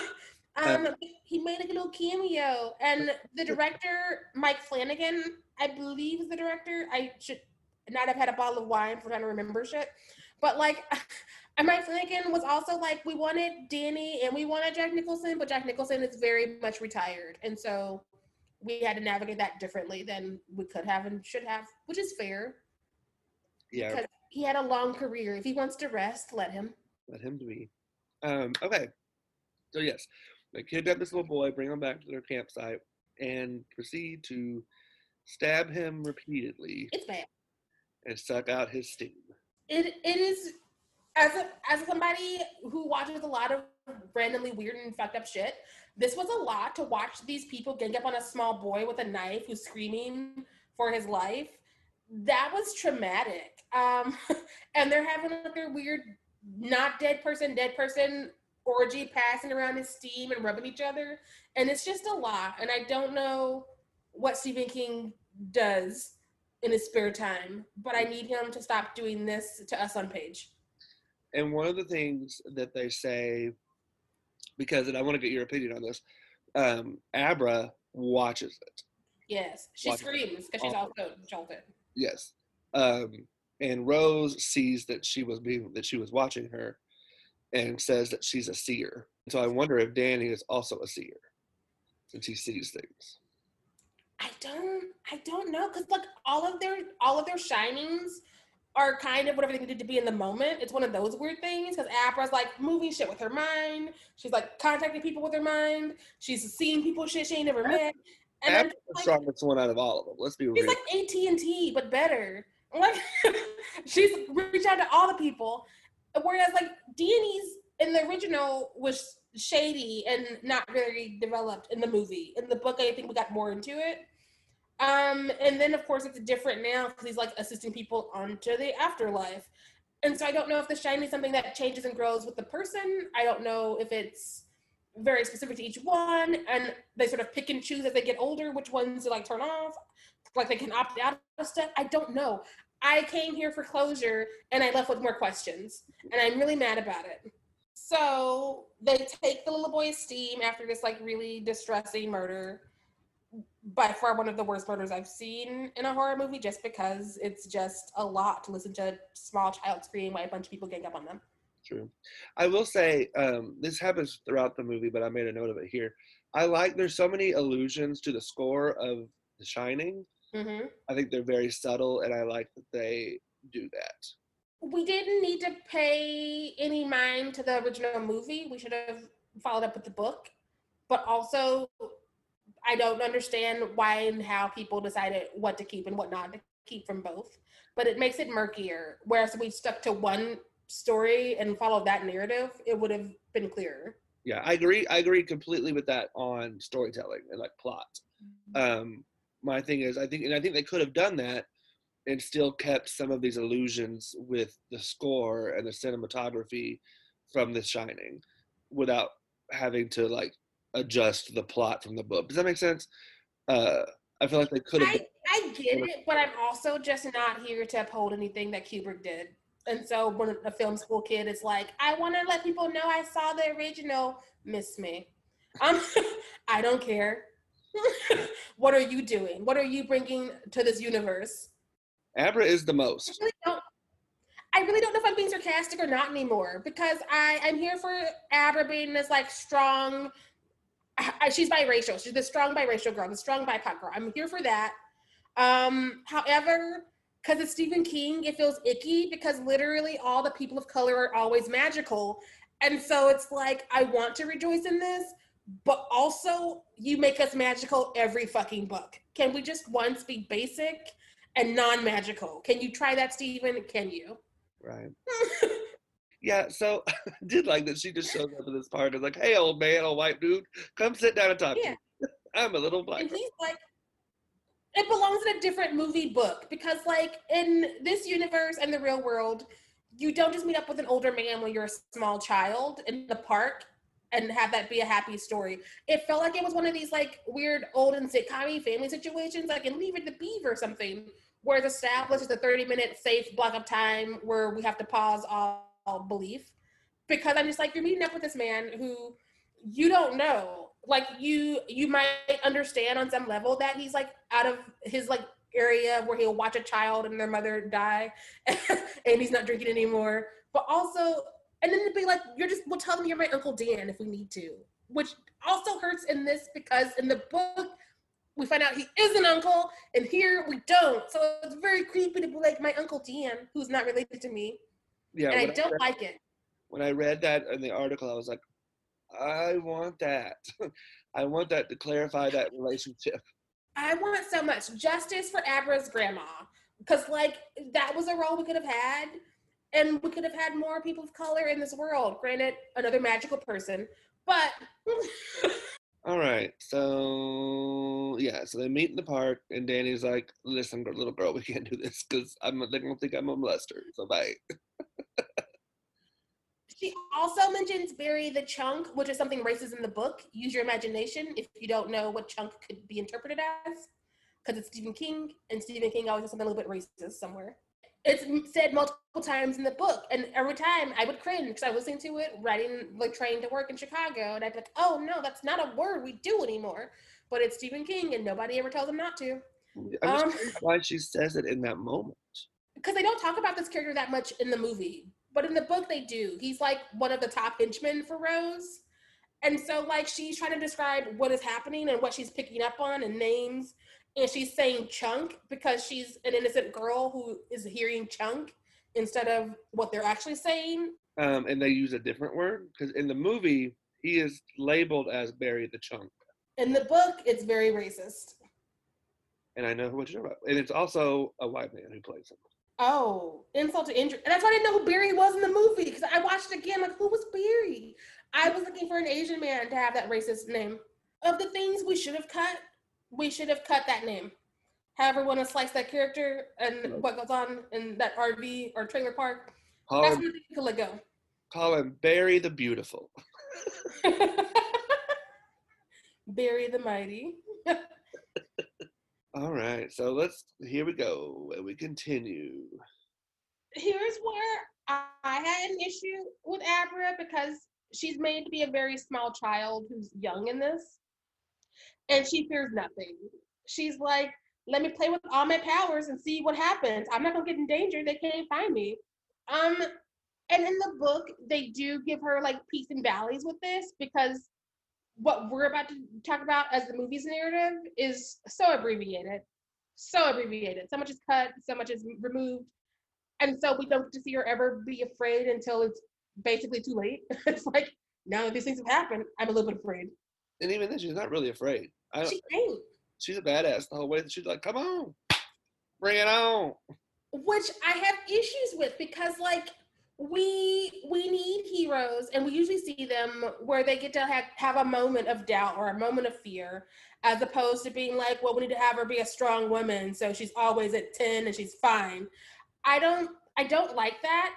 um, he made like a little cameo, and the director Mike Flanagan, I believe is the director. I should not have had a bottle of wine for trying to remember shit, but like. And Mike Flanagan was also like, we wanted Danny and we wanted Jack Nicholson, but Jack Nicholson is very much retired. And so we had to navigate that differently than we could have and should have, which is fair. Yeah. Because he had a long career. If he wants to rest, let him. Let him be. Um, okay. So yes, they kidnap this little boy, bring him back to their campsite, and proceed to stab him repeatedly It's bad. and suck out his steam. It it is as a as somebody who watches a lot of randomly weird and fucked up shit. This was a lot to watch these people gang up on a small boy with a knife who's screaming for his life. That was traumatic. Um, and they're having like their weird, not dead person, dead person orgy passing around his steam and rubbing each other. And it's just a lot. And I don't know what Stephen King does in his spare time, but I need him to stop doing this to us on page. And one of the things that they say, because and I want to get your opinion on this, um, Abra watches it. Yes, she Watch- screams because she's also jolted. Yes. Um, and Rose sees that she was being that she was watching her and says that she's a seer. So I wonder if Danny is also a seer since he sees things. I don't, I don't know because like all of their all of their shinings are kind of whatever they needed to be in the moment. It's one of those weird things because Abra's like moving shit with her mind. She's like contacting people with her mind. She's seeing people shit she ain't never met. And Abra's the like, strongest one out of all of them. Let's be real. She's like AT and T, but better. Like she's reached out to all the people, whereas like Danny's in the original was shady and not very developed in the movie. In the book, I think we got more into it. Um, and then of course it's different now because he's like assisting people onto the afterlife. And so I don't know if the shiny is something that changes and grows with the person. I don't know if it's very specific to each one, and they sort of pick and choose as they get older which ones to like turn off like they can opt out of stuff. I don't know. I came here for closure and I left with more questions, and I'm really mad about it. So they take the little boy's steam after this like really distressing murder. By far one of the worst murders I've seen in a horror movie, just because it's just a lot to listen to a small child scream while a bunch of people gang up on them. True. I will say um, this happens throughout the movie, but I made a note of it here. I like there's so many allusions to the score of The Shining. Mm-hmm. I think they're very subtle, and I like that they do that. we didn't need to pay any mind to the original movie. We should have followed up with the book. But also, I don't understand why and how people decided what to keep and what not to keep from both. But it makes it murkier. Whereas if we stuck to one story and followed that narrative, it would have been clearer. Yeah, I agree. I agree completely with that on storytelling and like plot. Um, my thing is, I think, and I think they could have done that and still kept some of these illusions with the score and the cinematography from The Shining without having to like adjust the plot from the book. Does that make sense? Uh, I feel like they could have. I, I get it, but I'm also just not here to uphold anything that Kubrick did. And so when a film school kid is like, I want to let people know I saw the original, miss me. Um, I don't care. what are you doing? What are you bringing to this universe? Abra is the I most. really don't. I really don't know if I'm being sarcastic or not anymore because I I'm here for Abra being this like strong. She's biracial. She's the strong biracial girl, the strong BIPOC girl. I'm here for that. Um, however, because it's Stephen King, it feels icky because literally all the people of color are always magical, and so it's like I want to rejoice in this, but also you make us magical every fucking book. Can we just once be basic and non-magical? Can you try that, Stephen? Can you? Right. Yeah, so I did like that she just shows up at this party like, hey old man, old white dude, come sit down and talk Yeah. to me. I'm a little black. and girl." he's like it belongs in a different movie book because like in this universe and the real world you don't just meet up with an older man when you're a small child in the park and have that be a happy story it felt like it was one of these like weird old and sitcom family situations like in leave it to beaver or something where it's established as a 30 minute safe block of time where we have to pause all belief because i'm just like you're meeting up with this man who you don't know like you you might understand on some level that he's like out of his like area where he'll watch a child and their mother die and he's not drinking anymore but also and then to be like you're just we'll tell them you're my uncle dan if we need to which also hurts in this because in the book we find out he is an uncle, and here we don't. So it's very creepy to be like my uncle Dan, who's not related to me, Yeah, and I don't read- like it. when I read that in the article, I was like, I want that. I want that to clarify that relationship. I want so much justice for Abra's grandma because, like, that was a role we could have had, and we could have had more people of color in this world. Granted, another magical person, but All right, so yeah, so they meet in the park, and Danny's like, "Listen, little girl, we can't do this because I'm they're gonna think I'm a molester." So bye. she also mentions Barry the chunk, which is something racist in the book. Use your imagination if you don't know what chunk could be interpreted as, because it's Stephen King, and Stephen King always has something a little bit racist somewhere. It's said multiple times in the book, and every time I would cringe because I was listening to it, writing, the train to work in Chicago, and I'd be like, "Oh no, that's not a word we do anymore." But it's Stephen King, and nobody ever tells him not to, I'm just Um, why she says it in that moment. because they don't talk about this character that much in the movie. But in the book, they do. He's like one of the top henchmen for Rose. And so, like, she's trying to describe what is happening and what she's picking up on and names. And she's saying chunk because she's an innocent girl who is hearing chunk instead of what they're actually saying. Um, and they use a different word because in the movie he is labeled as Barry the Chunk, In the book, it's very racist. and I know what you're talking about. And it's also a white man who plays him. Oh, insult to injury. And that's why I didn't know who Barry was in the movie because I watched it again. Like, who was Barry? I was looking for an Asian man to have that racist name. Of the things we should have cut, we should have cut that name. However, want to slice that character and what goes on in that RV or trailer park, Colin, that's him, where they could let go. call him Barry the Beautiful. Barry the Mighty. All right, so let's here we go. and We continue. here's where I had an issue with Abra because she's made to be a very small child who's young in this, and she fears nothing. She's like, "Let me play with all my powers and see what happens. I'm not gonna get in danger. They can't find me." Um, and in the book, they do give her like peaks and valleys with this because what we're about to talk about as the movie's narrative is so abbreviated, so abbreviated. So much is cut, so much is removed and so we don't get to see her ever be afraid until it's basically too late. it's like now that these things have happened, I'm a little bit afraid. And even then, she's not really afraid. I don't, She ain't, she's a badass the whole way. She's like, "Come on, bring it on." which I have issues with because like we we need heroes and we usually see them where they get to have, have a moment of doubt or a moment of fear as opposed to being like well we need to have her be a strong woman so she's always at 10 and she's fine. I don't i don't like that.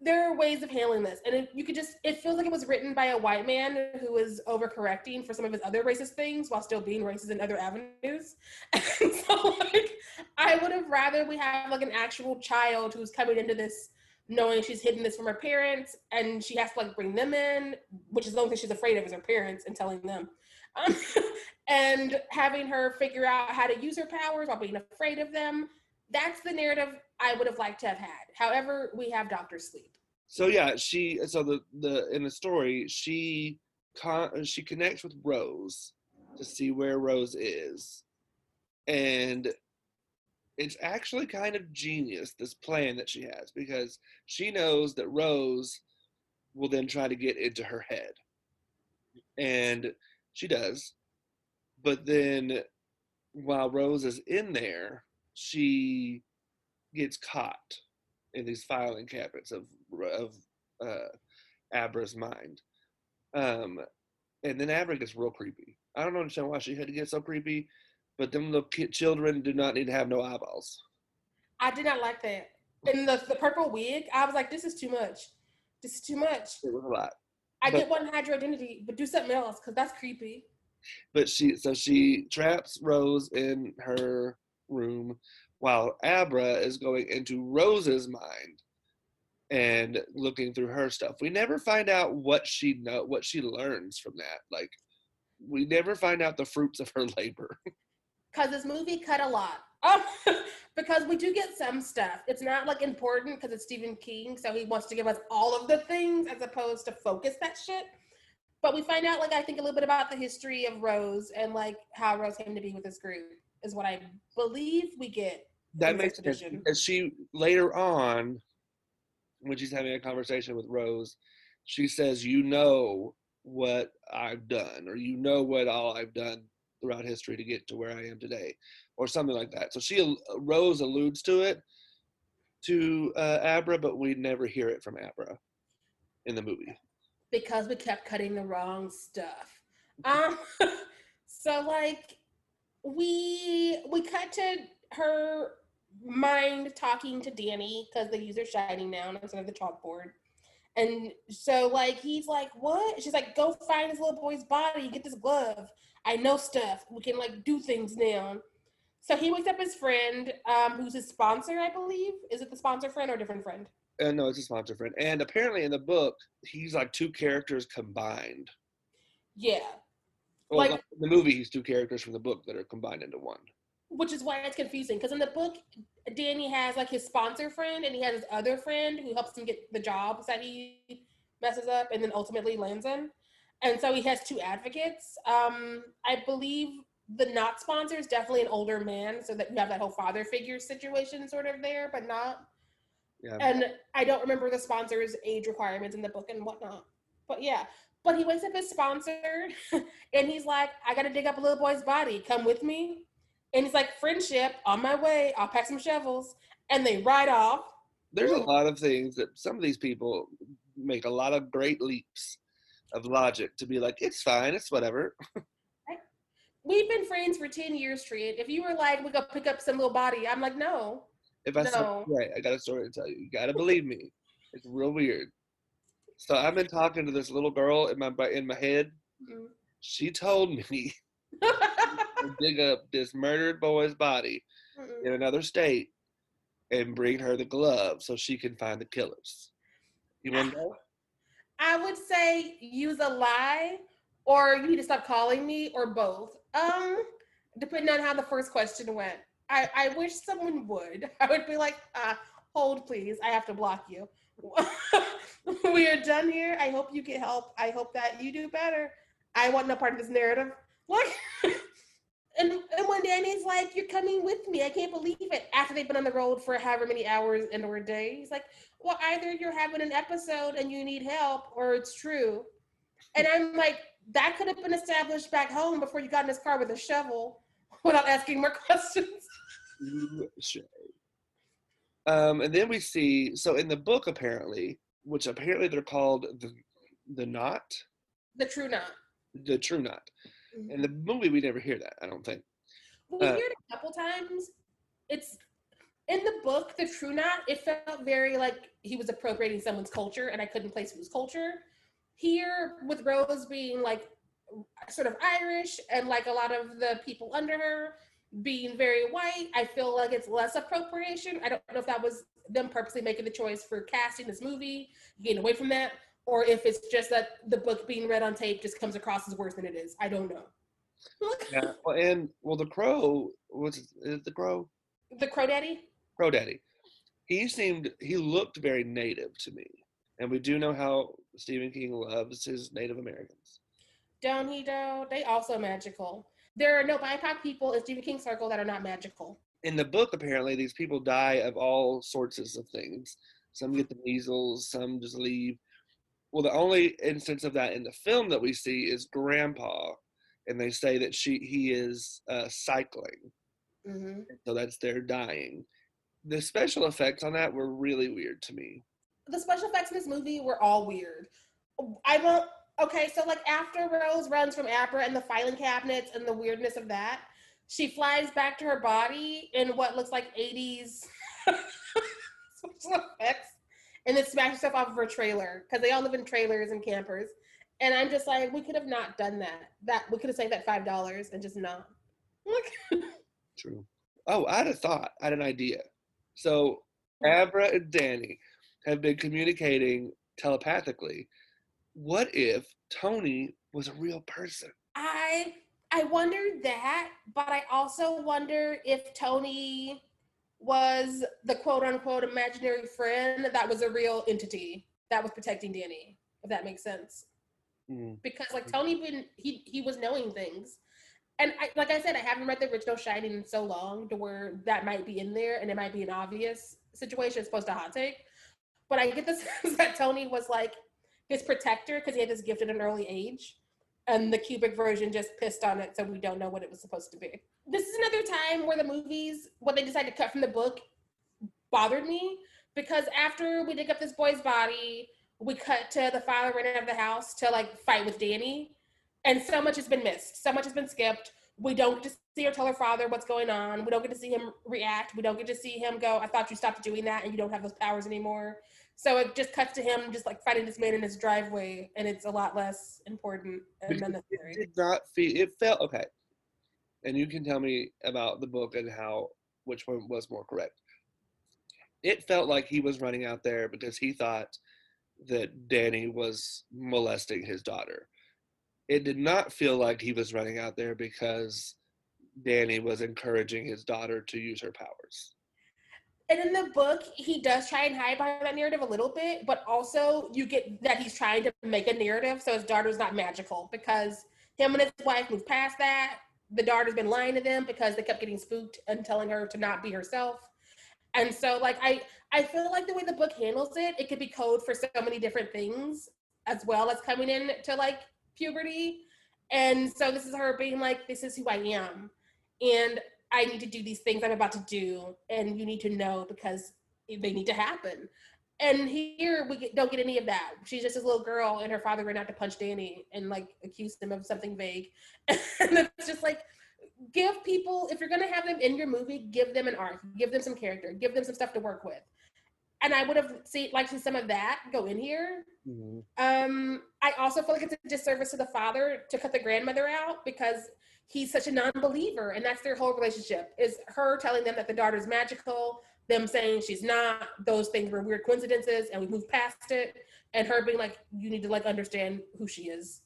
There are ways of handling this and it, you could just it feels like it was written by a white man who was overcorrecting for some of his other racist things while still being racist in other avenues. So like i would have rather we have like an actual child who's coming into this knowing she's hidden this from her parents and she has to like bring them in which is the only thing she's afraid of is her parents and telling them um, and having her figure out how to use her powers while being afraid of them that's the narrative i would have liked to have had however we have dr sleep So yeah, she. So the the in the story, she con, she connects with Rose to see where Rose is, and it's actually kind of genius this plan that she has because she knows that Rose will then try to get into her head, and she does, but then while Rose is in there, she gets caught in these filing cabinets of of uh, Abra's mind. Um, and then Abra gets real creepy. I don't understand why she had to get so creepy, but them little children do not need to have no eyeballs. i did not like that and the, the purple wig i was like this is too much this is too much It was a lot. i But- get one your identity but do something else because that's creepy But she so she traps Rose in her room while Abra is going into Rose's mind and looking through her stuff. We never find out what she know what she learns from that. Like we never find out the fruits of her labor. because this movie cut a lot. Um, because we do get some stuff. It's not like important because it's Stephen King, so he wants to give us all of the things as opposed to focus that shit. But we find out, like, I think a little bit about the history of Rose and like how Rose came to be with this group is what I believe we get. That makes sense. And she later on, when she's having a conversation with Rose, she says, "You know what I've done, or you know what all I've done throughout history to get to where I am today, or something like that." So she Rose alludes to it to uh, Abra, but we never hear it from Abra in the movie. because we kept cutting the wrong stuff. Um, so like we we cut to her mind talking to Danny because they use their shining now instead of the chalkboard. And so like he's like, what? She's like, go find this little boy's body, get this glove. I know stuff. We can like do things now. So he wakes up his friend, um, who's his sponsor, I believe. Is it the sponsor friend or a different friend? Uh, no, it's a sponsor friend, and apparently in the book, he's like two characters combined. Yeah. Well, Like- in the movie, he's two characters from the book that are combined into one. Which is why it's confusing because in the book danny has like his sponsor friend and he has his other friend who helps him get the jobs that he messes up and then ultimately lands in and so he has two advocates um i believe the not sponsor is definitely an older man so that you have that whole father figure situation sort of there but not Yeah. and I don't remember the sponsor's age requirements in the book and whatnot. But yeah, but he wakes up his sponsor and he's like, I gotta dig up a little boy's body. Come with me. And he's like, friendship, on my way. I'll pack some shovels. And they ride off. There's a lot of things that some of these people make a lot of great leaps of logic to be like, it's fine, it's whatever. We've been friends for 10 years, Trent. If you were like, we go pick up some little body, I'm like, no. If I No. right, I got a story to tell you. You gotta believe me. It's real weird. So I've been talking to this little girl in my in my head. Mm. She told me to dig up this murdered boy's body Mm-mm. in another state and bring her the glove so she can find the killers. You want to know? I would say use a lie or you need to stop calling me or both. Um, depending on how the first question went. I, I wish someone would. I would be like, uh, hold please, I have to block you. we are done here. I hope you get help. I hope that you do better. I want no part of this narrative. What? and and when Danny's like, You're coming with me, I can't believe it. After they've been on the road for however many hours and or days, he's like, well, either you're having an episode and you need help or it's true. And I'm like, that could have been established back home before you got in this car with a shovel without asking more questions. Um, and then we see so in the book apparently, which apparently they're called the the knot, The true knot. the true knot. In the movie, we never hear that. I don't think. We Uh, hear it a couple times. It's in the book, the true knot, it felt very like he was appropriating someone's culture and I couldn't place whose culture. Here, with Rose being like sort of Irish and like a lot of the people under her being very white, I feel like it's less appropriation. I don't know if that was them purposely making the choice for casting this movie, getting away from that, or if it's just that the book being read on tape just comes across as worse than it is. I don't know. Yeah. Well, and well, the crow was is it the crow the Crow Daddy? crow daddy. He seemed he looked very native to me, and we do know how Stephen King loves his Native Americans. Don't he though? They also magical. There are no BIPOC people in Stephen King's circle that are not magical. in the book apparently these people die of all sorts of things some get the measles some just leave well the only instance of that in the film that we see is grandpa and they say that she he is uh, cycling hmm so that's their dying the special effects on that were really weird to me The special effects in this movie were all weird. I won't. Okay, so like after Rose runs from Abra and the filing cabinets and the weirdness of that, she flies back to her body in what looks like 80s special effects and then smashes stuff off of her trailer because they all live in trailers and campers. And I'm just like, we could have not done that. That we could have saved that five dollars and just not. Look. true oh i had a thought i had an idea so mm-hmm. abra and danny have been communicating telepathically what if tony was a real person I I wondered that, but I also wonder if Tony was the quote unquote imaginary friend that was a real entity that was protecting Danny, if that makes sense. Mm. because like Tony been he he was knowing things. And I, like I said, I haven't read the original Shining in so long to where that might be in there and it might be an obvious situation as opposed to hot take. But I get the sense that Tony was like his protector because he had this gift at an early age. And the Kubrick version just pissed on it, so we don't know what it was supposed to be. This is another time where the movies, what they decided to cut from the book, bothered me because after we dig up this boy's body, we cut to the father running out of the house to like fight with Danny, and so much has been missed. So much has been skipped. We don't get to see her tell her father what's going on. We don't get to see him react. We don't get to see him go, I thought you stopped doing that and you don't have those powers anymore. So it just cuts to him just like fighting this man in his driveway, and it's a lot less important and unnecessary. It did not feel. It felt okay. And you can tell me about the book and how which one was more correct. It felt like he was running out there because he thought that Danny was molesting his daughter. It did not feel like he was running out there because Danny was encouraging his daughter to use her powers. And in the book, he does try and hide behind that narrative a little bit, but also you get that he's trying to make a narrative so his daughter's not magical because him and his wife moved past that. The daughter's been lying to them because they kept getting spooked and telling her to not be herself. And so, like, I I feel like the way the book handles it, it could be code for so many different things, as well as coming in to like puberty. And so this is her being like, "This is who I am," and I need to do these things I'm about to do, and you need to know because they need to happen. And here we get, don't get any of that. She's just this little girl, and her father ran out to punch Danny and like accuse him of something vague. And it's just like, give people if you're gonna have them in your movie, give them an arc, give them some character, give them some stuff to work with. And I would have seen like seen some of that go in here. Um, I also feel like it's a disservice to the father to cut the grandmother out because he's such a non-believer and that's their whole relationship is her telling them that the daughter's magical them saying she's not those things were weird coincidences and we moved past it and her being like you need to like understand who she is.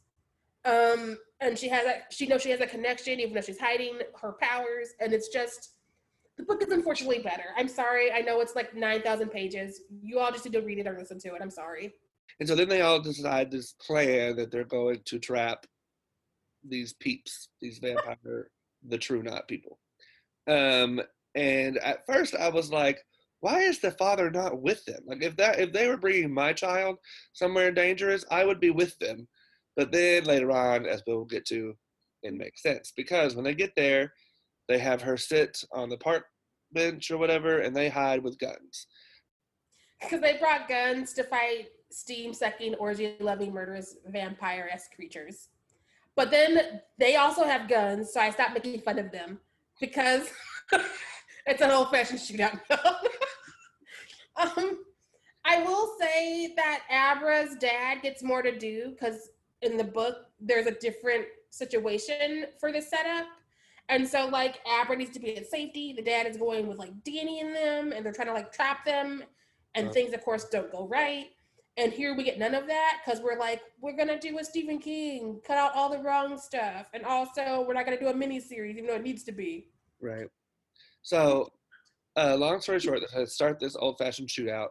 Um and she has that she knows she has a connection even though she's hiding her powers and it's just the book is unfortunately better. I'm sorry. I know it's like 9000 pages. You all just need to read it or listen to it. I'm sorry. And so then they all decide this plan that they're going to trap these peeps, these vampire, the true knot people. Um, and at first I was like, why is the father not with them? Like if that if they were bringing my child somewhere dangerous, I would be with them. But then later on, as we'll get to, it makes sense because when they get there, they have her sit on the park bench or whatever, and they hide with guns. because they brought guns to fight steam sucking orgy loving murderous vampire esque creatures but then they also have guns so i stopped making fun of them because it's an old fashioned shootout. Um i will say that abra's dad gets more to do because in the book there's a different situation for this setup. And so like abra needs to be in safety. The dad is going with like danny in them and they're trying to like trap them and Uh. things of course don't go right and here we get none of that because we're like we're gonna do a stephen king cut out all the wrong stuff and also we're not gonna do a mini series even though it needs to be Right. So, uh, long story short, they start this old-fashioned shootout,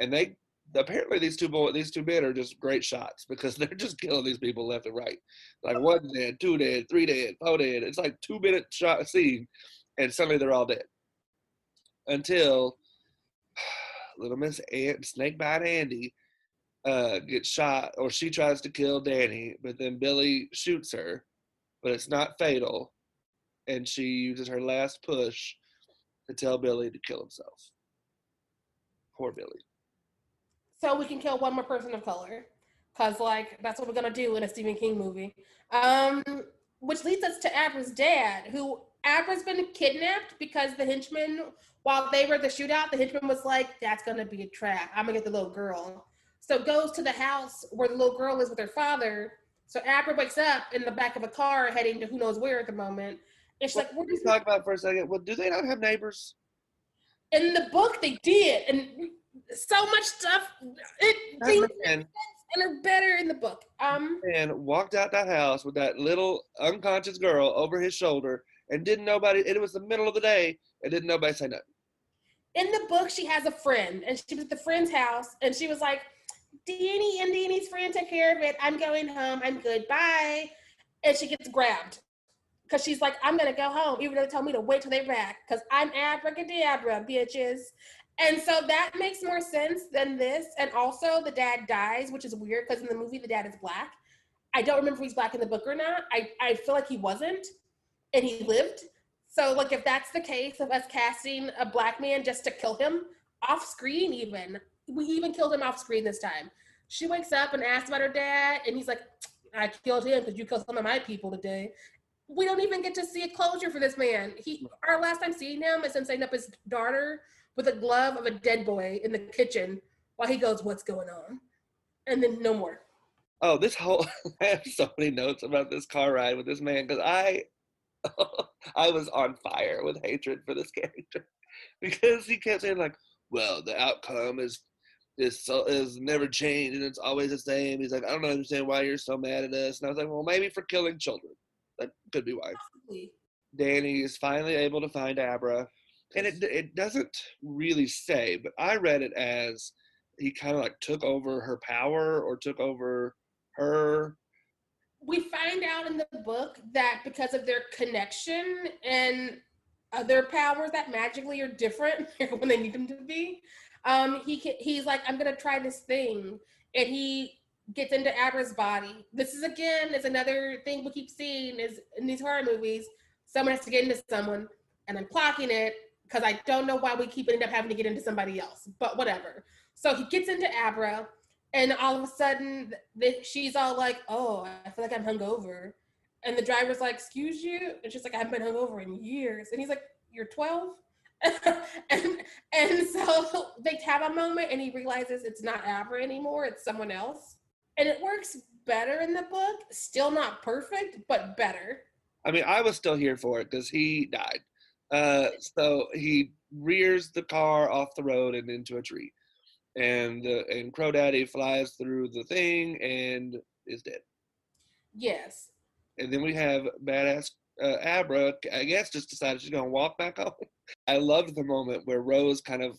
and they apparently these two boy, these two men are just great shots because they're just killing these people left and right. Like one dead, two dead, three dead, four dead. It's like two-minute shot scene, and suddenly they're all dead. Until little Miss Ant, Snakebite Andy, uh, gets shot, or she tries to kill Danny, but then Billy shoots her, but it's not fatal and she uses her last push to tell Billy to kill himself. Poor Billy. so we can kill one more person of color because like that's what we're gonna do in a stephen king movie um which leads us to abra's dad who abra's been kidnapped because the henchman while they were the shootout the henchman was like that's gonna be a trap i'm gonna get the little girl so goes to the house where the little girl is with her father so abra wakes up in the back of a car heading to who knows where at the moment and she's Well, like where Let's is talk about for a second. Well, do they not have neighbors? in the book they did and so much stuff it things and are better in the book um man walked out that house with that little unconscious girl over his shoulder and didn't nobody, and it was the middle of the day, and didn't nobody say nothing. in the book she has a friend and she was at the friend's house and she was like Danny and Danny's friend took care of it. I'm going home. I'm good. Bye. And she gets grabbed because she's like, I'm gonna go home, even though they told me to wait till they're back, because I'm abracadabra, bitches. And so that makes more sense than this. And also, the dad dies, which is weird because in the movie, the dad is black. I don't remember if he's black in the book or not. I, I feel like he wasn't, and he lived. So, like, if that's the case of us casting a black man just to kill him off screen, even we even killed him off screen this time. She wakes up and asks about her dad, and he's like, "I killed him because you killed some of my people today." We don't even get to see a closure for this man. He, our last time seeing him is him setting up his daughter with a glove of a dead boy in the kitchen while he goes, "What's going on?" And then no more. Oh, this whole I have so many notes about this car ride with this man because I I was on fire with hatred for this character because he kept saying like, "Well, the outcome is is so is never changed and it's always the same." He's like, "I don't understand why you're so mad at us." And I was like, "Well, maybe for killing children. That could be why." Possibly. Danny is finally able to find Abra, and it it doesn't really say, but I read it as he kind of like took over her power or took over her. we find out in the book that because of their connection and other powers that magically are different when they need them to be, um, he he's like, I'm gonna try this thing, and he gets into Abra's body. This is again is another thing we keep seeing is in these horror movies, someone has to get into someone, and I'm clocking it because I don't know why we keep ending up having to get into somebody else, but whatever. So he gets into Abra, and all of a sudden she's all like, "Oh, I feel like I'm hungover," and the driver's like, "Excuse you," and she's like, "I haven't been hungover in years," and he's like, "You're 12." and and so they have a moment, and he realizes it's not Abra anymore; it's someone else, and it works better in the book. Still not perfect, but better. I mean, I was still here for it because he died. Uh, so he rears the car off the road and into a tree, and uh, and Crow Daddy flies through the thing and is dead. Yes, And then we have badass uh, Abra. I guess just decided she's gonna walk back home. I loved the moment where Rose kind of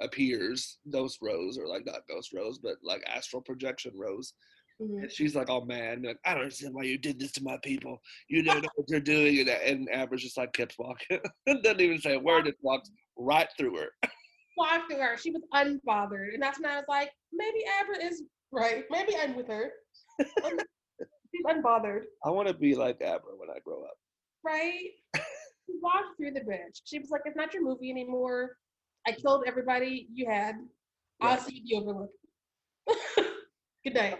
appears, Ghost Rose, or like not Ghost Rose, but like astral projection Rose. Mhm. And she's like, "Oh man, like, I don't understand why you did this to my people. You don't know what you're doing." And, and Abra's just like keeps walking, doesn't even say a word. Just walks right through her. walked through her. She was unbothered, and that's when I was like, maybe Abra is right. Maybe I'm with her. She's unbothered, I want to be like Abra when I grow up. Right? She walked through the bitch. She was like, "It's not your movie anymore. I killed everybody you had. I'll Right. see you overlook." Good night.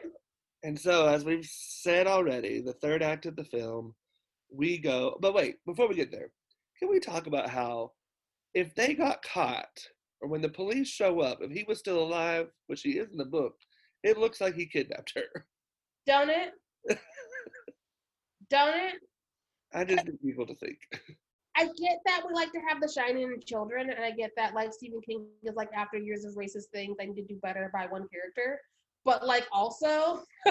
And so, as we've said already, the third act of the film, we go. But wait, before we get there, can we talk about how, if they got caught, or when the police show up, if he was still alive, which he is in the book, it looks like he kidnapped her. Don't it? Don't it? I just need people to think. I get that we like to have the shining children, and I get that like Stephen King is like after years of racist things, I need to do better by one character. But like also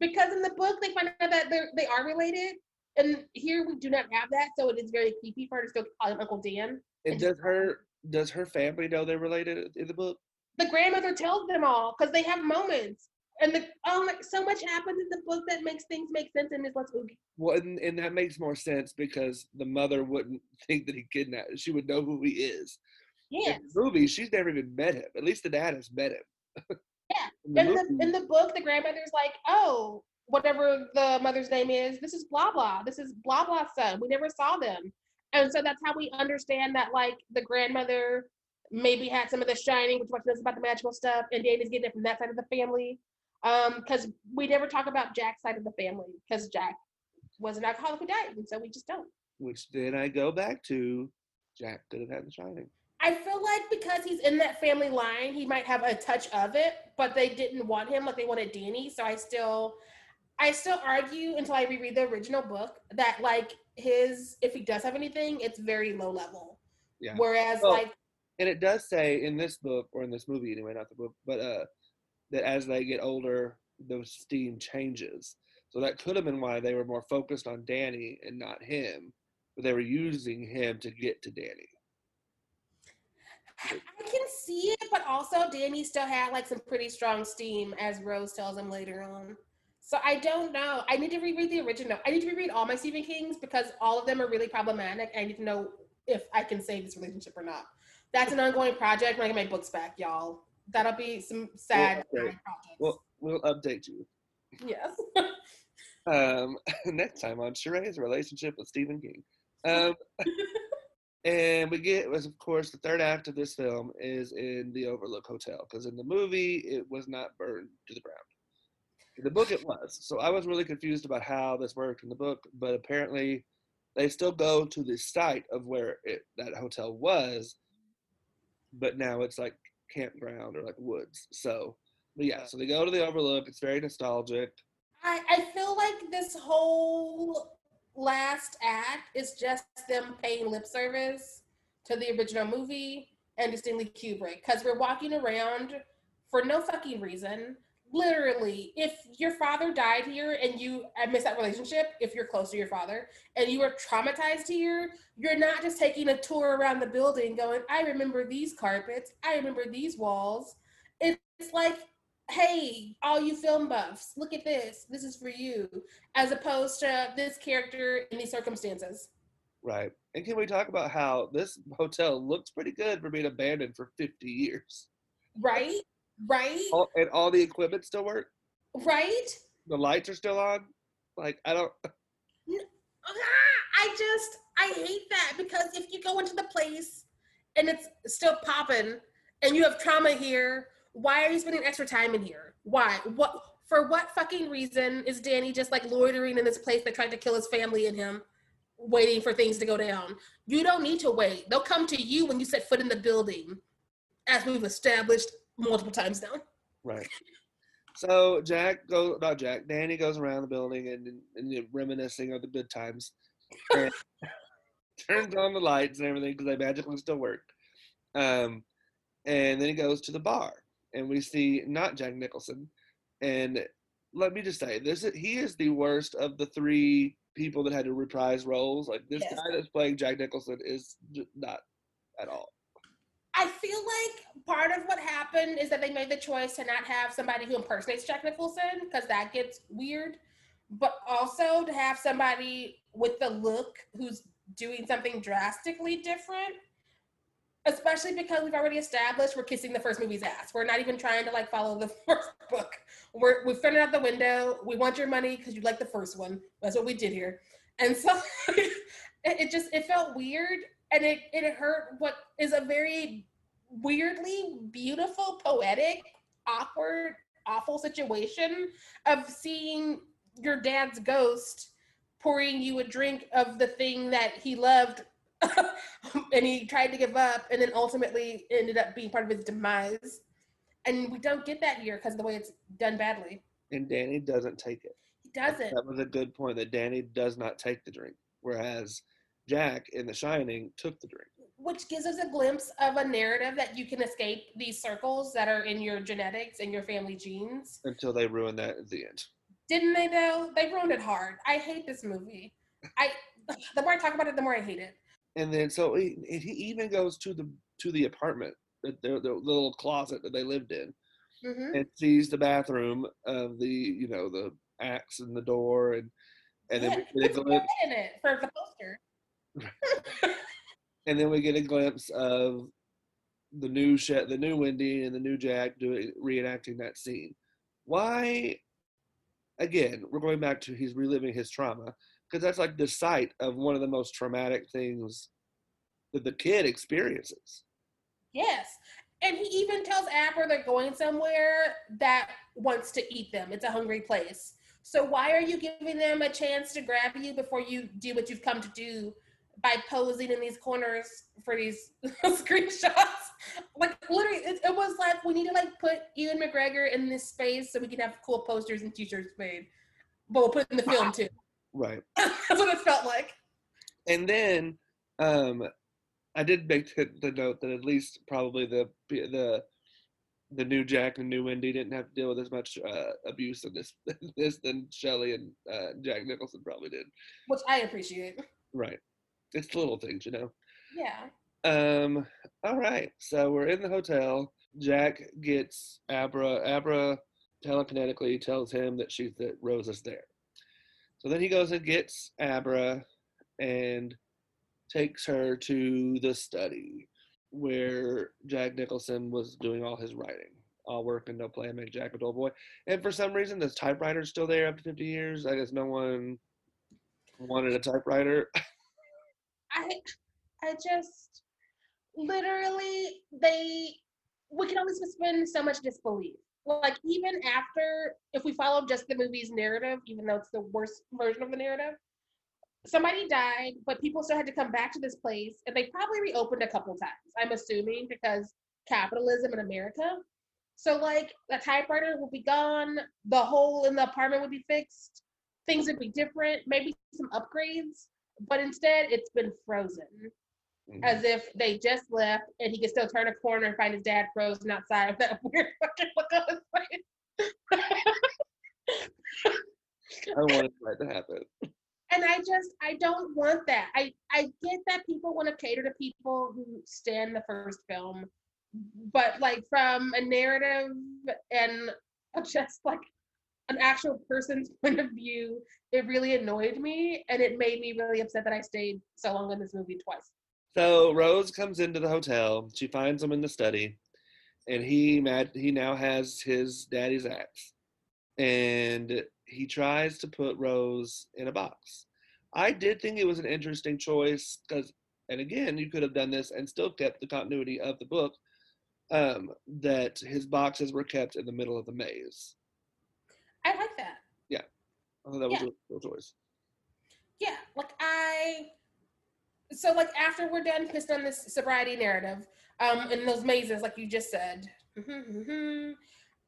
because in the book they find out that they're they are related, and here we do not have that, so it is very creepy for her to still call him Uncle Dan. And does her does her family know they're related in the book? The grandmother tells them all because they have moments. And the oh like so much happens in the book that makes things make sense in this less movie. Well, and, and that makes more sense because the mother wouldn't think that he kidnapped. She would know who he is. Yeah. In the movie, she's never even met him. At least the dad has met him. Yeah. In the in the in the book, the grandmother's like, oh, whatever the mother's name is, this is blah blah. This is blah blah son. We never saw them, and so that's how we understand that like the grandmother maybe had some of the shining, which much knows about the magical stuff, and Dana's getting it from that side of the family. Um, because we never talk about Jack's side of the family because Jack was an alcoholic who died, and so we just don't. which then I go back to Jack could have had the shining. I feel like because he's in that family line, he might have a touch of it, but they didn't want him like they wanted Danny. So I still, I still argue until I reread the original book that like his, if he does have anything, it's very low level. Yeah. Whereas Well, like, And it does say in this book, or in this movie anyway, not the book, but uh, that as they get older, the steam changes. So that could have been why they were more focused on Danny and not him, but they were using him to get to Danny. I can see it, but also Danny still had like some pretty strong steam, as Rose tells him later on. So I don't know. I need to reread the original. I need to reread all my Stephen Kings because all of them are really problematic. I need to know if I can save this relationship or not. That's an ongoing project when I get my books back, y'all. That'll be some sad Well, projects. Well, we'll update you. yes. Um, next time on Sharai's relationship with Stephen King. Um, and we get was of course the third act of this film is in the Overlook Hotel because in the movie it was not burned to the ground. In the book it was. So I was really confused about how this worked in the book, but apparently they still go to the site of where it, that hotel was, but now it's like campground or like woods. So, but yeah, so they go to the Overlook. It's very nostalgic. I, I feel like this whole last act is just them paying lip service to the original movie and to Stanley Kubrick because we're walking around for no fucking reason. Literally, if your father died here and you miss that relationship, if you're close to your father and you were traumatized here, you're not just taking a tour around the building going, I remember these carpets, I remember these walls. It's like hey, all you film buffs, look at this. This is for you, as opposed to this character in these circumstances. Right. And can we talk about how this hotel looks pretty good for being abandoned for 50 years? Right? Right? All, and all the equipment still work? Right? The lights are still on? Like, I don't. Ah, I just, I hate that because if you go into the place and it's still popping and you have trauma here, why are you spending extra time in here? Why? What? For what fucking reason is Danny just like loitering in this place that tried to kill his family and him, waiting for things to go down? You don't need to wait. They'll come to you when you set foot in the building, as we've established multiple times now. Right. So Jack goes, not Jack, Danny goes around the building and, and reminiscing of the good times. Turns on the lights and everything because they magically still work. Um, and then he goes to the bar and we see not Jack Nicholson. And let me just say, this is, he is the worst of the three people that had to reprise roles. Like this Yes. guy that's playing Jack Nicholson is not at all. I feel like part of what happened is that they made the choice to not have somebody who impersonates Jack Nicholson because that gets weird, but also to have somebody with the look who's doing something drastically different. Especially because we've already established we're kissing the first movie's ass. We're not even trying to like follow the first book. We're we've thrown it out the window. We want your money because you like the first one. That's what we did here. And so it, it just it felt weird and it it hurt what is a very weirdly beautiful, poetic, awkward, awful situation of seeing your dad's ghost pouring you a drink of the thing that he loved and he tried to give up and then ultimately ended up being part of his demise. And we don't get that here because of the way it's done badly. And Danny doesn't take it. He doesn't. That was a good point that Danny does not take the drink, whereas Jack in The Shining took the drink. which gives us a glimpse of a narrative that you can escape these circles that are in your genetics and your family genes. until they ruin that at the end. Didn't they though? They ruined it hard. I hate this movie. I the more I talk about it, the more I hate it. And then so he, he even goes to the to the apartment, the, the, the little closet that they lived in, hmm and sees the bathroom of the you know the axe in the door, and and then yeah, we get puts a a glimpse, bed in it for the poster. and then we get a glimpse of the new Shet, the new Wendy, and the new Jack doing reenacting that scene. Why? Again, we're going back to he's reliving his trauma because that's like the site of one of the most traumatic things that the kid experiences. Yes. And he even tells Abra they're going somewhere that wants to eat them. It's a hungry place. So why are you giving them a chance to grab you before you do what you've come to do by posing in these corners for these screenshots? Like literally, it, it was like we need to like put Ewan McGregor in this space so we can have cool posters and T-shirts made. But we'll put it in the film too. Right. That's what it felt like. And then um, I did make the, the note that at least probably the the the new Jack and new Wendy didn't have to deal with as much uh, abuse in this this than Shelley and uh, Jack Nicholson probably did. Which I appreciate. Right. It's little things, you know. Yeah. Um. All right. So we're in the hotel. Jack gets Abra. Abra telekinetically tells him that she's that Rose is there. So then he goes and gets Abra and takes her to the study where Jack Nicholson was doing all his writing. All work and no play make Jack a dull boy. And for some reason, the typewriter's still there after 50 years. I guess no one wanted a typewriter. I I just literally they we can only suspend so much disbelief. Like even after if we follow just the movie's narrative, even though it's the worst version of the narrative, somebody died, but people still had to come back to this place and they probably reopened a couple times, I'm assuming, because capitalism in America. So like the typewriter would be gone, the hole in the apartment would be fixed, things would be different, maybe some upgrades, but instead it's been frozen Mm-hmm. as if they just left and he could still turn a corner and find his dad frozen outside of that weird fucking look on his face. I wanted that to happen. and I just I don't want that. I I get that people want to cater to people who stand the first film, but like from a narrative and a just like an actual person's point of view, it really annoyed me and it made me really upset that I stayed so long in this movie twice. So Rose comes into the hotel. She finds him in the study, and he mad. He now has his daddy's axe, and he tries to put Rose in a box. I did think it was an interesting choice because, and again, you could have done this and still kept the continuity of the book. Um, that his boxes were kept in the middle of the maze. I like that. I thought that was Yeah. a cool choice. yeah like i so like after we're done pissed on this sobriety narrative um in those mazes like you just said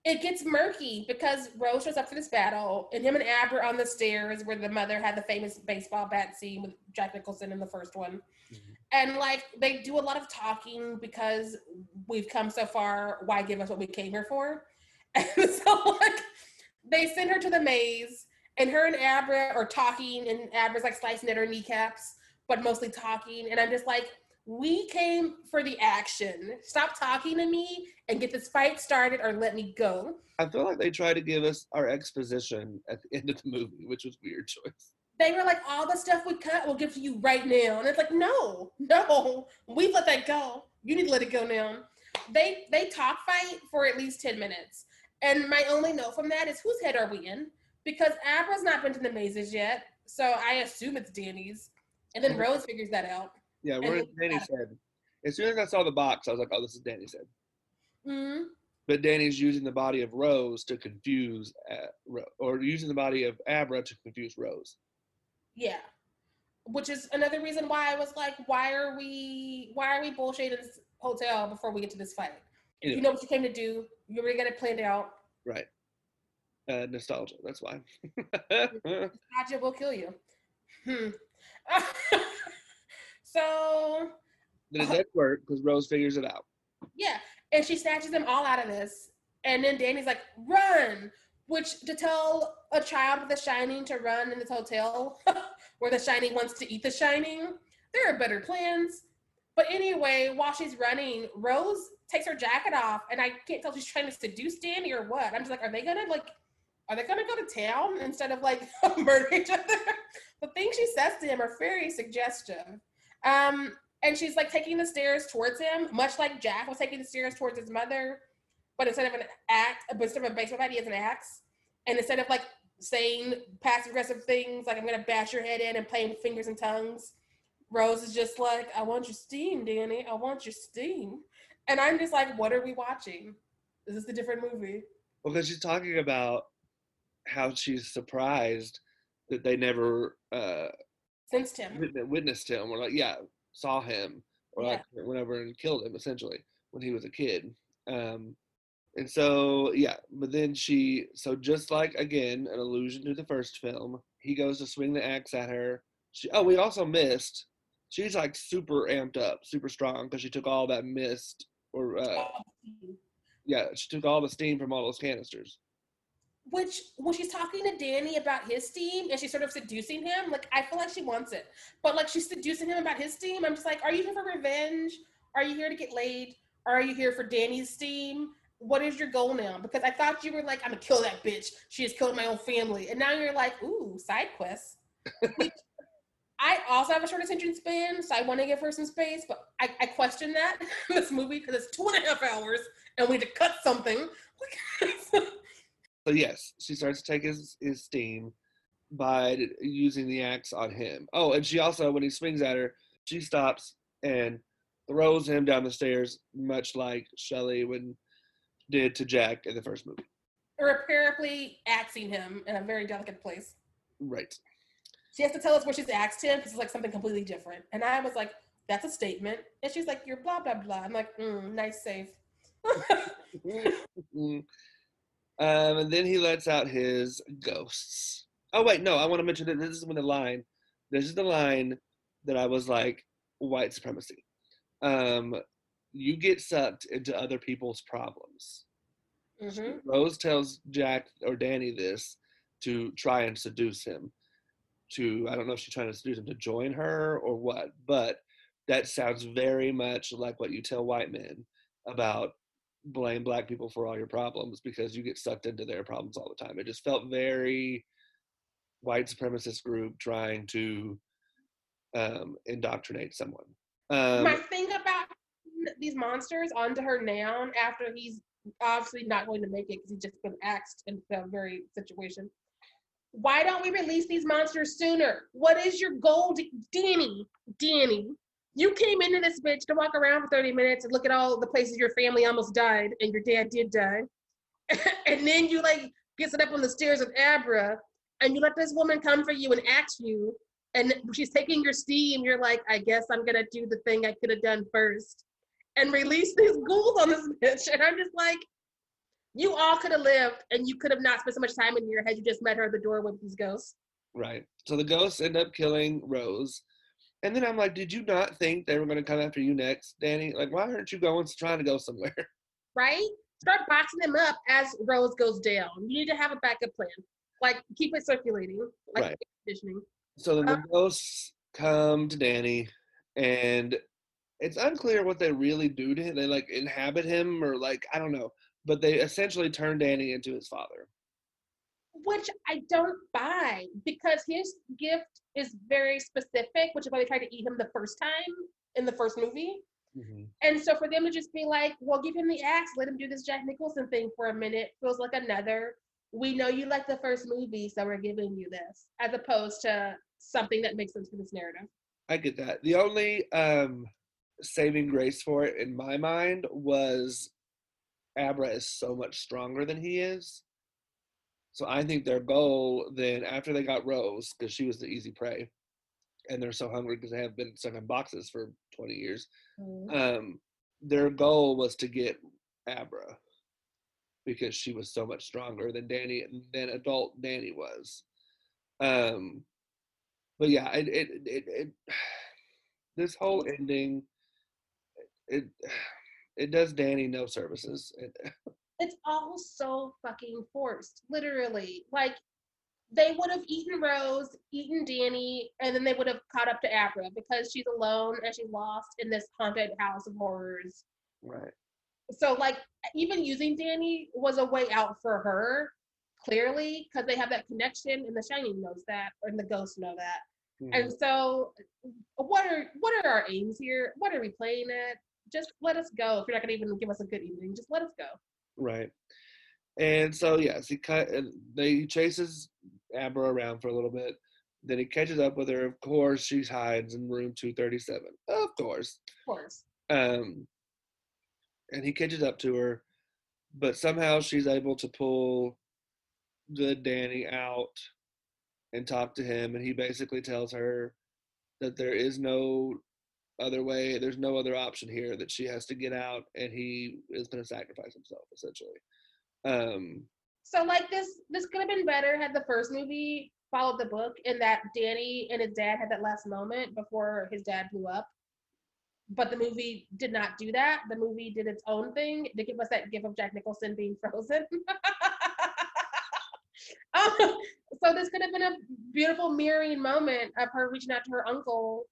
it gets murky because rose shows up for this battle and him and abra are on the stairs where the mother had the famous baseball bat scene with jack nicholson in the first one Mhm. and like they do a lot of talking because we've come so far why give us what we came here for and so like they send her to the maze and her and Abra are talking, and Abra's like slicing at her kneecaps, but mostly talking. And I'm just like, we came for the action. Stop talking to me and get this fight started, or let me go. I feel like they tried to give us our exposition at the end of the movie, which was a weird choice. They were like, all the stuff we cut, we'll give to you right now. And it's like, no, no, we've let that go. You need to let it go now. They they talk fight for at least 10 minutes. And my only note from that is whose head are we in? Because Abra's not been to the mazes yet. So I assume it's Danny's. And then Mhm. Rose figures that out. Yeah, we're in Danny's head. As soon as I saw the box, I was like, "Oh, this is Danny's head." Mm, But Danny's using the body of Rose to confuse, uh, or using the body of Abra to confuse Rose. yeah. Which is another reason why I was like, why are we why are we bullshitting this hotel before we get to this fight? Yeah. You know what you came to do. You already got it planned out. Right. Uh, nostalgia. That's why. nostalgia will kill you. Hmm. so But it does work because Rose figures it out. yeah, and she snatches them all out of this, and then Danny's like, "Run!" Which to tell a child with The Shining to run in this hotel where The Shining wants to eat The Shining, there are better plans. But anyway, while she's running, Rose takes her jacket off, and I can't tell if she's trying to seduce Danny or what. I'm just like, are they gonna like, are they gonna go to town instead of like murder each other? the things she says to him are very suggestive. Um, and she's like taking the stairs towards him, much like Jack was taking the stairs towards his mother, but instead of an axe, but instead of a baseball bat, he has an axe. And instead of like saying passive aggressive things like I'm gonna bash your head in and playing with fingers and tongues, Rose is just like, I want your steam, Danny. I want your steam. And I'm just like, what are we watching? Is this a different movie? Well, because she's talking about how she's surprised that they never uh, Sensed him. witnessed him, or like, yeah, saw him, or like whenever and killed him essentially when he was a kid. Um, and so, yeah, but then she, so just like again, an allusion to the first film, he goes to swing the axe at her. She, oh, we also missed. She's like super amped up, super strong because she took all that mist, or uh, yeah, she took all the steam from all those canisters. which when she's talking to Danny about his steam and she's sort of seducing him, like I feel like she wants it. But like she's seducing him about his steam. I'm just like, are you here for revenge? Are you here to get laid? Are you here for Danny's steam? What is your goal now? Because I thought you were like, I'm gonna kill that bitch. She has killed my own family. And now you're like, ooh, side quests. I also have a short attention span, so I want to give her some space, but I, I question that in this movie because it's two and a half hours and we need to cut something. So yes, she starts to take his, his steam by using the axe on him. Oh, and she also, when he swings at her, she stops and throws him down the stairs, much like Shelley when did to Jack in the first movie. Irreparably axing him in a very delicate place. Right. She has to tell us where she's axed him because it's like something completely different. And I was like, that's a statement. And she's like, you're blah, blah, blah. I'm like, mm, nice save. um, and then he lets out his ghosts. Oh wait, no, I want to mention that this is when the line. This is the line that I was like, white supremacy. Um, you get sucked into other people's problems. Mhm. Rose tells Jack or Danny this to try and seduce him. To I don't know if she's trying to seduce him to join her or what, but that sounds very much like what you tell white men about blame black people for all your problems because you get sucked into their problems all the time. It just felt very white supremacist group trying to um, indoctrinate someone. Um, My thing about these monsters onto her now after he's obviously not going to make it because he's just been axed in the very situation. Why don't we release these monsters sooner? What is your goal, Danny? Danny, you came into this bitch to walk around for 30 minutes and look at all the places your family almost died and your dad did die. and then you like get set up on the stairs with Abra and you let this woman come for you and ask you. And she's taking your steam. You're like, I guess I'm gonna do the thing I could have done first and release these ghouls on this bitch. And I'm just like, you all could have lived and you could have not spent so much time in here had you just met her at the door with these ghosts. Right. So the ghosts end up killing Rose. And then I'm like, did you not think they were going to come after you next, Danny? Like, why aren't you going to trying to go somewhere? right? Start boxing them up as Rose goes down. You need to have a backup plan. Like keep it circulating, like Right. conditioning. So then the Uh, ghosts come to Danny, and it's unclear what they really do to him. They like inhabit him, or like I don't know. But they essentially turn Danny into his father. Which I don't buy because his gift is very specific, which is why they tried to eat him the first time in the first movie. And so for them to just be like, well, give him the axe, let him do this Jack Nicholson thing for a minute feels like another. We know you like the first movie, so we're giving you this, as opposed to something that makes sense for this narrative. I get that. The only um, saving grace for it in my mind was Abra is so much stronger than he is. So I think their goal then, after they got Rose, because she was the easy prey, and they're so hungry because they have been stuck in boxes for 20 years, um, their goal was to get Abra because she was so much stronger than Danny than adult Danny was. Um, but yeah, it it it, it this whole ending it it does Danny no services. It's all so fucking forced, literally. Like they would have eaten Rose, eaten Danny, and then they would have caught up to Abra because she's alone and she's lost in this haunted house of horrors. right. So like even using Danny was a way out for her, clearly, because they have that connection and the Shining knows that, and the ghosts know that. And Mhm. so what are what are our aims here? What are we playing at? Just let us go. If you're not gonna even give us a good evening, just let us go. Right. And so yes, he cut. and They he chases Abra around for a little bit. Then he catches up with her. Of course, she hides in room two thirty seven. Of course. Of course. Um, and he catches up to her, but somehow she's able to pull good Danny out and talk to him, and he basically tells her that there is no other way, there's no other option here, that she has to get out, and he is going to sacrifice himself essentially. Um, So like this this could have been better had the first movie followed the book in that Danny and his dad had that last moment before his dad blew up. But the movie did not do that. The movie did its own thing to give us that gift of Jack Nicholson being frozen. Um, so this could have been a beautiful mirroring moment of her reaching out to her uncle,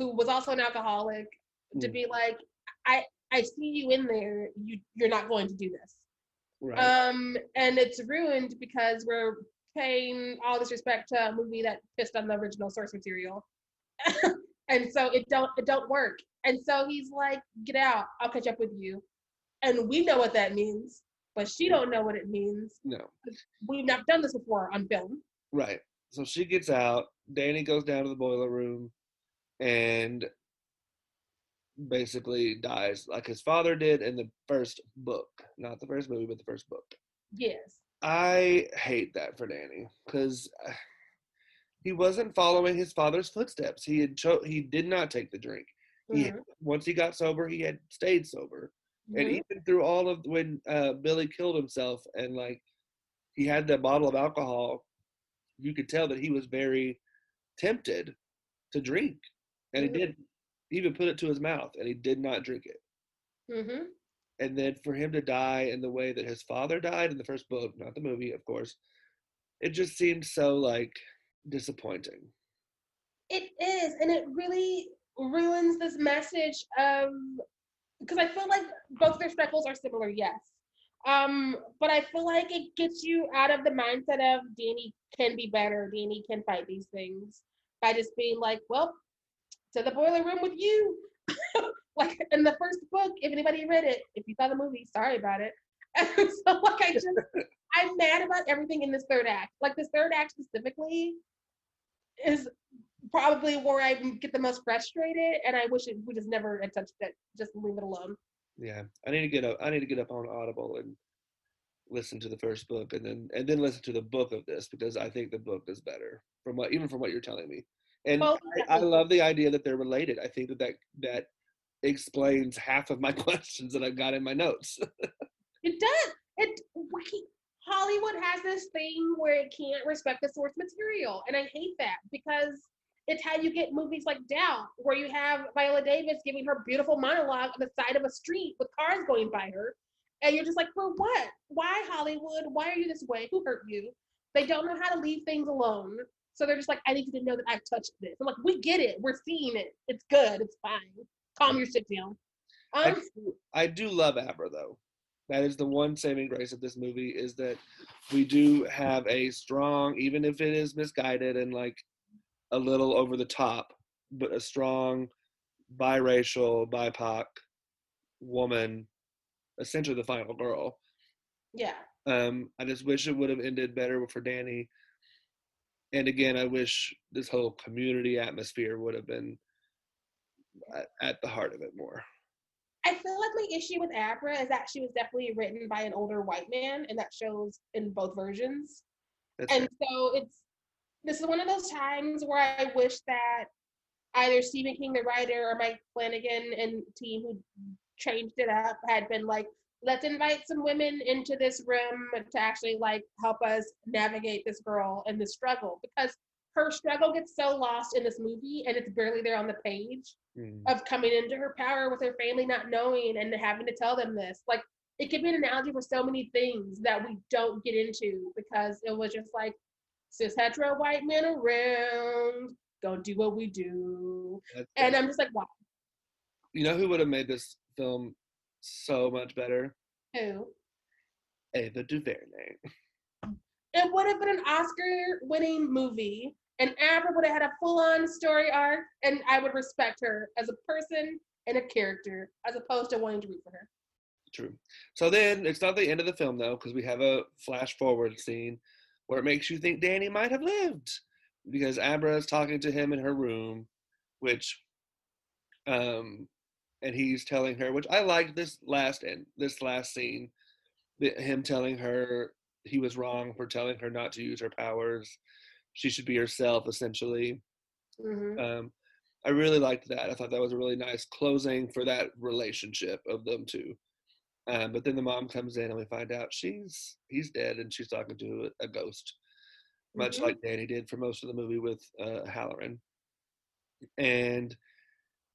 who was also an alcoholic, to Mm. be like, I I see you in there. You you're not going to do this. Right. Um, and it's ruined because we're paying all this respect to a movie that pissed on the original source material. and so it don't it don't work. And so he's like, get out, I'll catch up with you. And we know what that means, but she don't know what it means. no. We've not done this before on film. Right. So she gets out. Danny goes down to the boiler room and basically dies like his father did in the first book. Not the first movie, but the first book. Yes. I hate that for Danny because he wasn't following his father's footsteps. He had cho- he did not take the drink. He Mhm. once he got sober, he had stayed sober. And Mhm. even through all of when uh, Billy killed himself and like he had that bottle of alcohol, you could tell that he was very tempted to drink, and he did even put it to his mouth, and he did not drink it. Mhm. And then for him to die in the way that his father died in the first book, not the movie, of course, it just seemed so like disappointing. It is, and it really ruins this message of because I feel like both their struggles are similar, yes. Um, but I feel like it gets you out of the mindset of Danny can be better, Danny can fight these things by just being like, well, to the boiler room with you. like in the first book, if anybody read it, if you saw the movie, sorry about it. so like I just I'm mad about everything in this third act. Like this third act specifically is probably where I get the most frustrated, and I wish it we just never had touched it. Just leave it alone. Yeah, I need to get up. I need to get up on Audible and listen to the first book, and then and then listen to the book of this because I think the book is better from what even from what you're telling me. And Well, I, I love the idea that they're related. I think that that that explains half of my questions that I've got in my notes. It does. It we Hollywood has this thing where it can't respect the source material, and I hate that because it's how you get movies like Doubt, where you have Viola Davis giving her beautiful monologue on the side of a street with cars going by her, and you're just like, for what? Why Hollywood? Why are you this way? Who hurt you? They don't know how to leave things alone. So they're just like, I need you to know that I've touched this. I'm like, we get it. We're seeing it. It's good. It's fine. Calm your shit down. I Um, do, I do love Abra though. That is the one saving grace of this movie is that we do have a strong, even if it is misguided and like a little over the top, but a strong biracial, BIPOC woman, essentially the final girl. yeah. Um, I just wish it would have ended better for Danny. And again, I wish this whole community atmosphere would have been at, at the heart of it more. I feel like my issue with Abra is that she was definitely written by an older white man, and that shows in both versions. That's And so it's this is one of those times where I wish that either Stephen King, the writer, or Mike Flanagan and team who changed it up had been like, let's invite some women into this room to actually like help us navigate this girl and this struggle because her struggle gets so lost in this movie and it's barely there on the page Mm. of coming into her power with her family not knowing and having to tell them this. Like it could be an analogy for so many things that we don't get into because it was just like cis hetero white men around, go do what we do. That's And it. I'm just like, wow, you know who would have made this film so much better? who? Ava DuVernay. It would have been an Oscar winning movie. And Abra would have had a full on story arc, and I would respect her as a person and a character as opposed to wanting to root for her. True. So then it's not the end of the film though, because we have a flash forward scene where it makes you think Danny might have lived because Abra is talking to him in her room, which, um, and he's telling her, which I liked this last end, this last scene, him telling her he was wrong for telling her not to use her powers. She should be herself, essentially. Mhm. Um, I really liked that. I thought that was a really nice closing for that relationship of them two. Um, but then the mom comes in and we find out she's he's dead and she's talking to a, a ghost, much Mhm. like Danny did for most of the movie with uh, Hallorann. And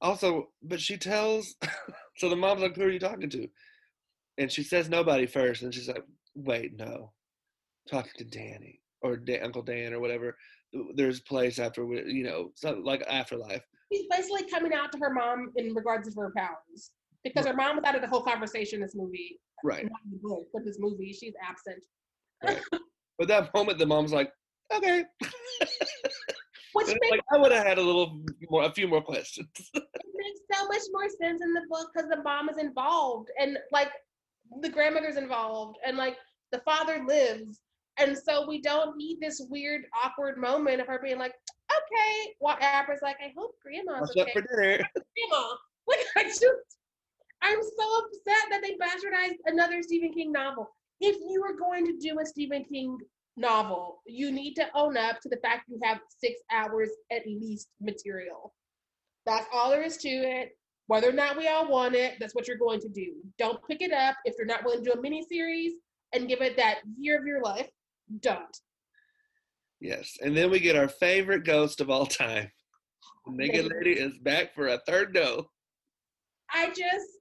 also, but she tells, so the mom's like, "Who are you talking to?" And she says nobody first, and she's like, "Wait, no, talking to Danny." or Dan, Uncle Dan or whatever. There's a place after you know, something like afterlife. She's basically coming out to her mom in regards to her powers because her mom was out of the whole conversation in this movie. Right. Not the book, but this movie, she's absent. Right. but that moment, the mom's like, "Okay." Which makes, like I would have had a little more, a few more questions. it makes so much more sense in the book because the mom is involved and like the grandmother's involved and like the father lives. And so we don't need this weird, awkward moment of her being like, okay. While Abra's like, I hope grandma's What's okay. up for dinner? grandma. Like I just I'm so upset that they bastardized another Stephen King novel. If you were going to do a Stephen King novel, you need to own up to the fact you have six hours at least material. That's all there is to it. Whether or not we all want it, that's what you're going to do. Don't pick it up if you're not willing to do a mini series and give it that year of your life. Don't. Yes, and then we get our favorite ghost of all time. The naked lady is back for a third no. I just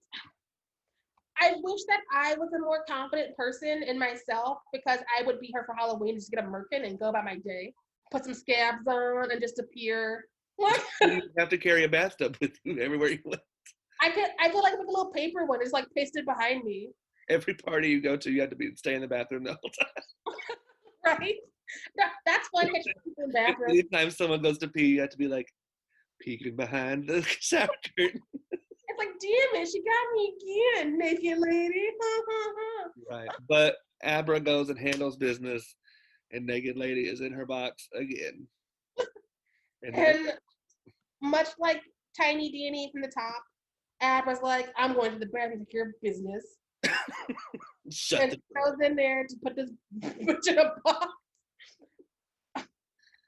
I wish that I was a more confident person in myself because I would be her for Halloween, just get a merkin and go about my day, put some scabs on and just appear. What? You have to carry a bathtub with you everywhere you went. I could I could like make a little paper one, it's like pasted behind me, Every party you go to, you have to be stay in the bathroom the whole time. right? That, that's why I catch people in bathrooms. Anytime someone goes to pee, you have to be like peeking behind the shower curtain. It's like, damn it, she got me again, naked lady. Right. But Abra goes and handles business, and Naked Lady is in her box again. And, and much like Tiny Danny from the top, Abra's like, I'm going to the bathroom to care business. shut and the goes in there to put this bitch in a box.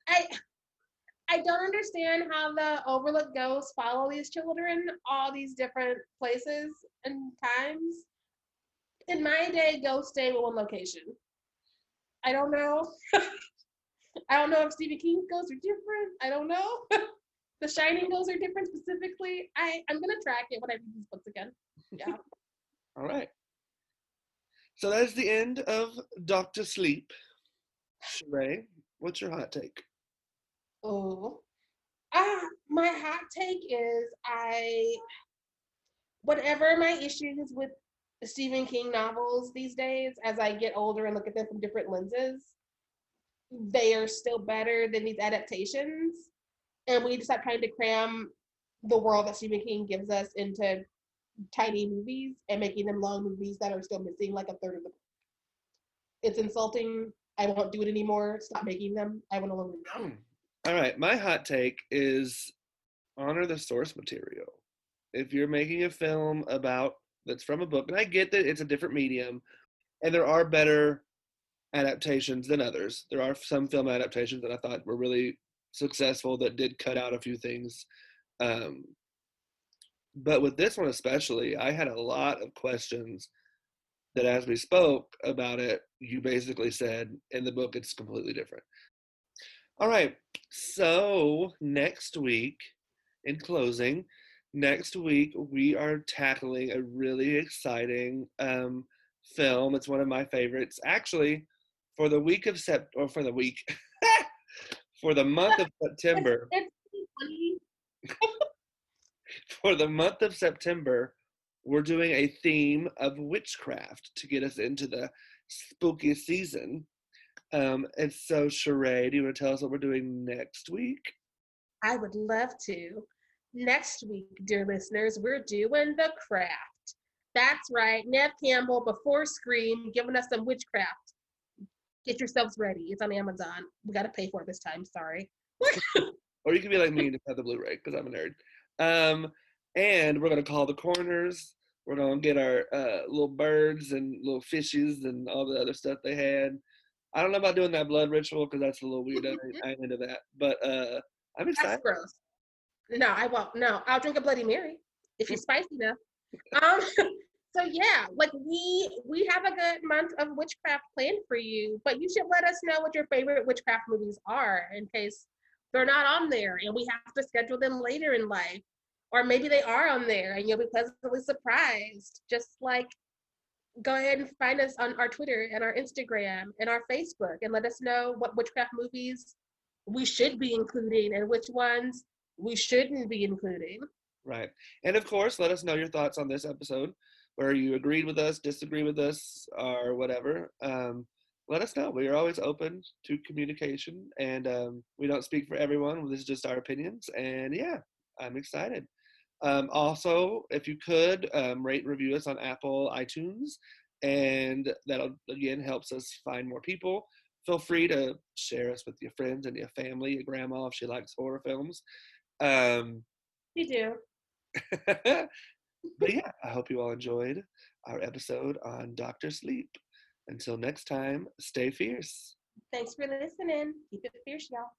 I I don't understand how the Overlook ghosts follow these children all these different places and times. In my day, ghosts stay in one location. I don't know. I don't know if Stephen King ghosts are different. I don't know. the Shining ghosts are different specifically. I I'm gonna track it when I read these books again. Yeah. All right. So that's the end of Doctor Sleep. Sharai, what's your hot take? Oh, ah, my hot take is I, whatever my issues with Stephen King novels these days, as I get older and look at them from different lenses, they are still better than these adaptations. And we to stop trying to cram the world that Stephen King gives us into tiny movies and making them long movies that are still missing like a third of the. It's insulting. I won't do it anymore. Stop making them. I will no longer. All right, my hot take is honor the source material. If you're making a film about that's from a book, and I get that it's a different medium, and there are better adaptations than others. There are some film adaptations that I thought were really successful that did cut out a few things. Um, but with this one especially, I had a lot of questions that as we spoke about it, you basically said in the book it's completely different. All right. So next week, in closing, next week we are tackling a really exciting um, film. It's one of my favorites. Actually, for the week of Sept or for the week, for the month of September, It's, it's funny. for the month of September, we're doing a theme of witchcraft to get us into the spooky season. Um, and so, Sharai, do you want to tell us what we're doing next week? I would love to. Next week, dear listeners, we're doing The Craft. That's right, Neve Campbell before Scream giving us some witchcraft. Get yourselves ready. It's on Amazon. We got to pay for it this time. Sorry. Or you can be like me and just have the Blu-ray because I'm a nerd. Um, and we're gonna call the corners. We're gonna get our uh, little birds and little fishes and all the other stuff they had. I don't know about doing that blood ritual because that's a little weird. I, I ain't into that, but uh, I'm excited. That's gross. No, I won't. No, I'll drink a Bloody Mary if you're spicy enough. Um, so yeah, like we we have a good month of witchcraft planned for you, but you should let us know what your favorite witchcraft movies are in case they're not on there and we have to schedule them later in life. Or maybe they are on there and you'll be pleasantly surprised, just like go ahead and find us on our Twitter and our Instagram and our Facebook and let us know what witchcraft movies we should be including and which ones we shouldn't be including. Right. And of course, let us know your thoughts on this episode, where you agreed with us, disagree with us, or whatever. Um, let us know. We are always open to communication, and um, we don't speak for everyone. This is just our opinions. And yeah, I'm excited. Um, also, if you could um, rate and review us on Apple iTunes, and that again helps us find more people. Feel free to share us with your friends and your family, your grandma if she likes horror films. Um, we do. but yeah, I hope you all enjoyed our episode on Doctor Sleep. Until next time, stay fierce. Thanks for listening. Keep it fierce, y'all.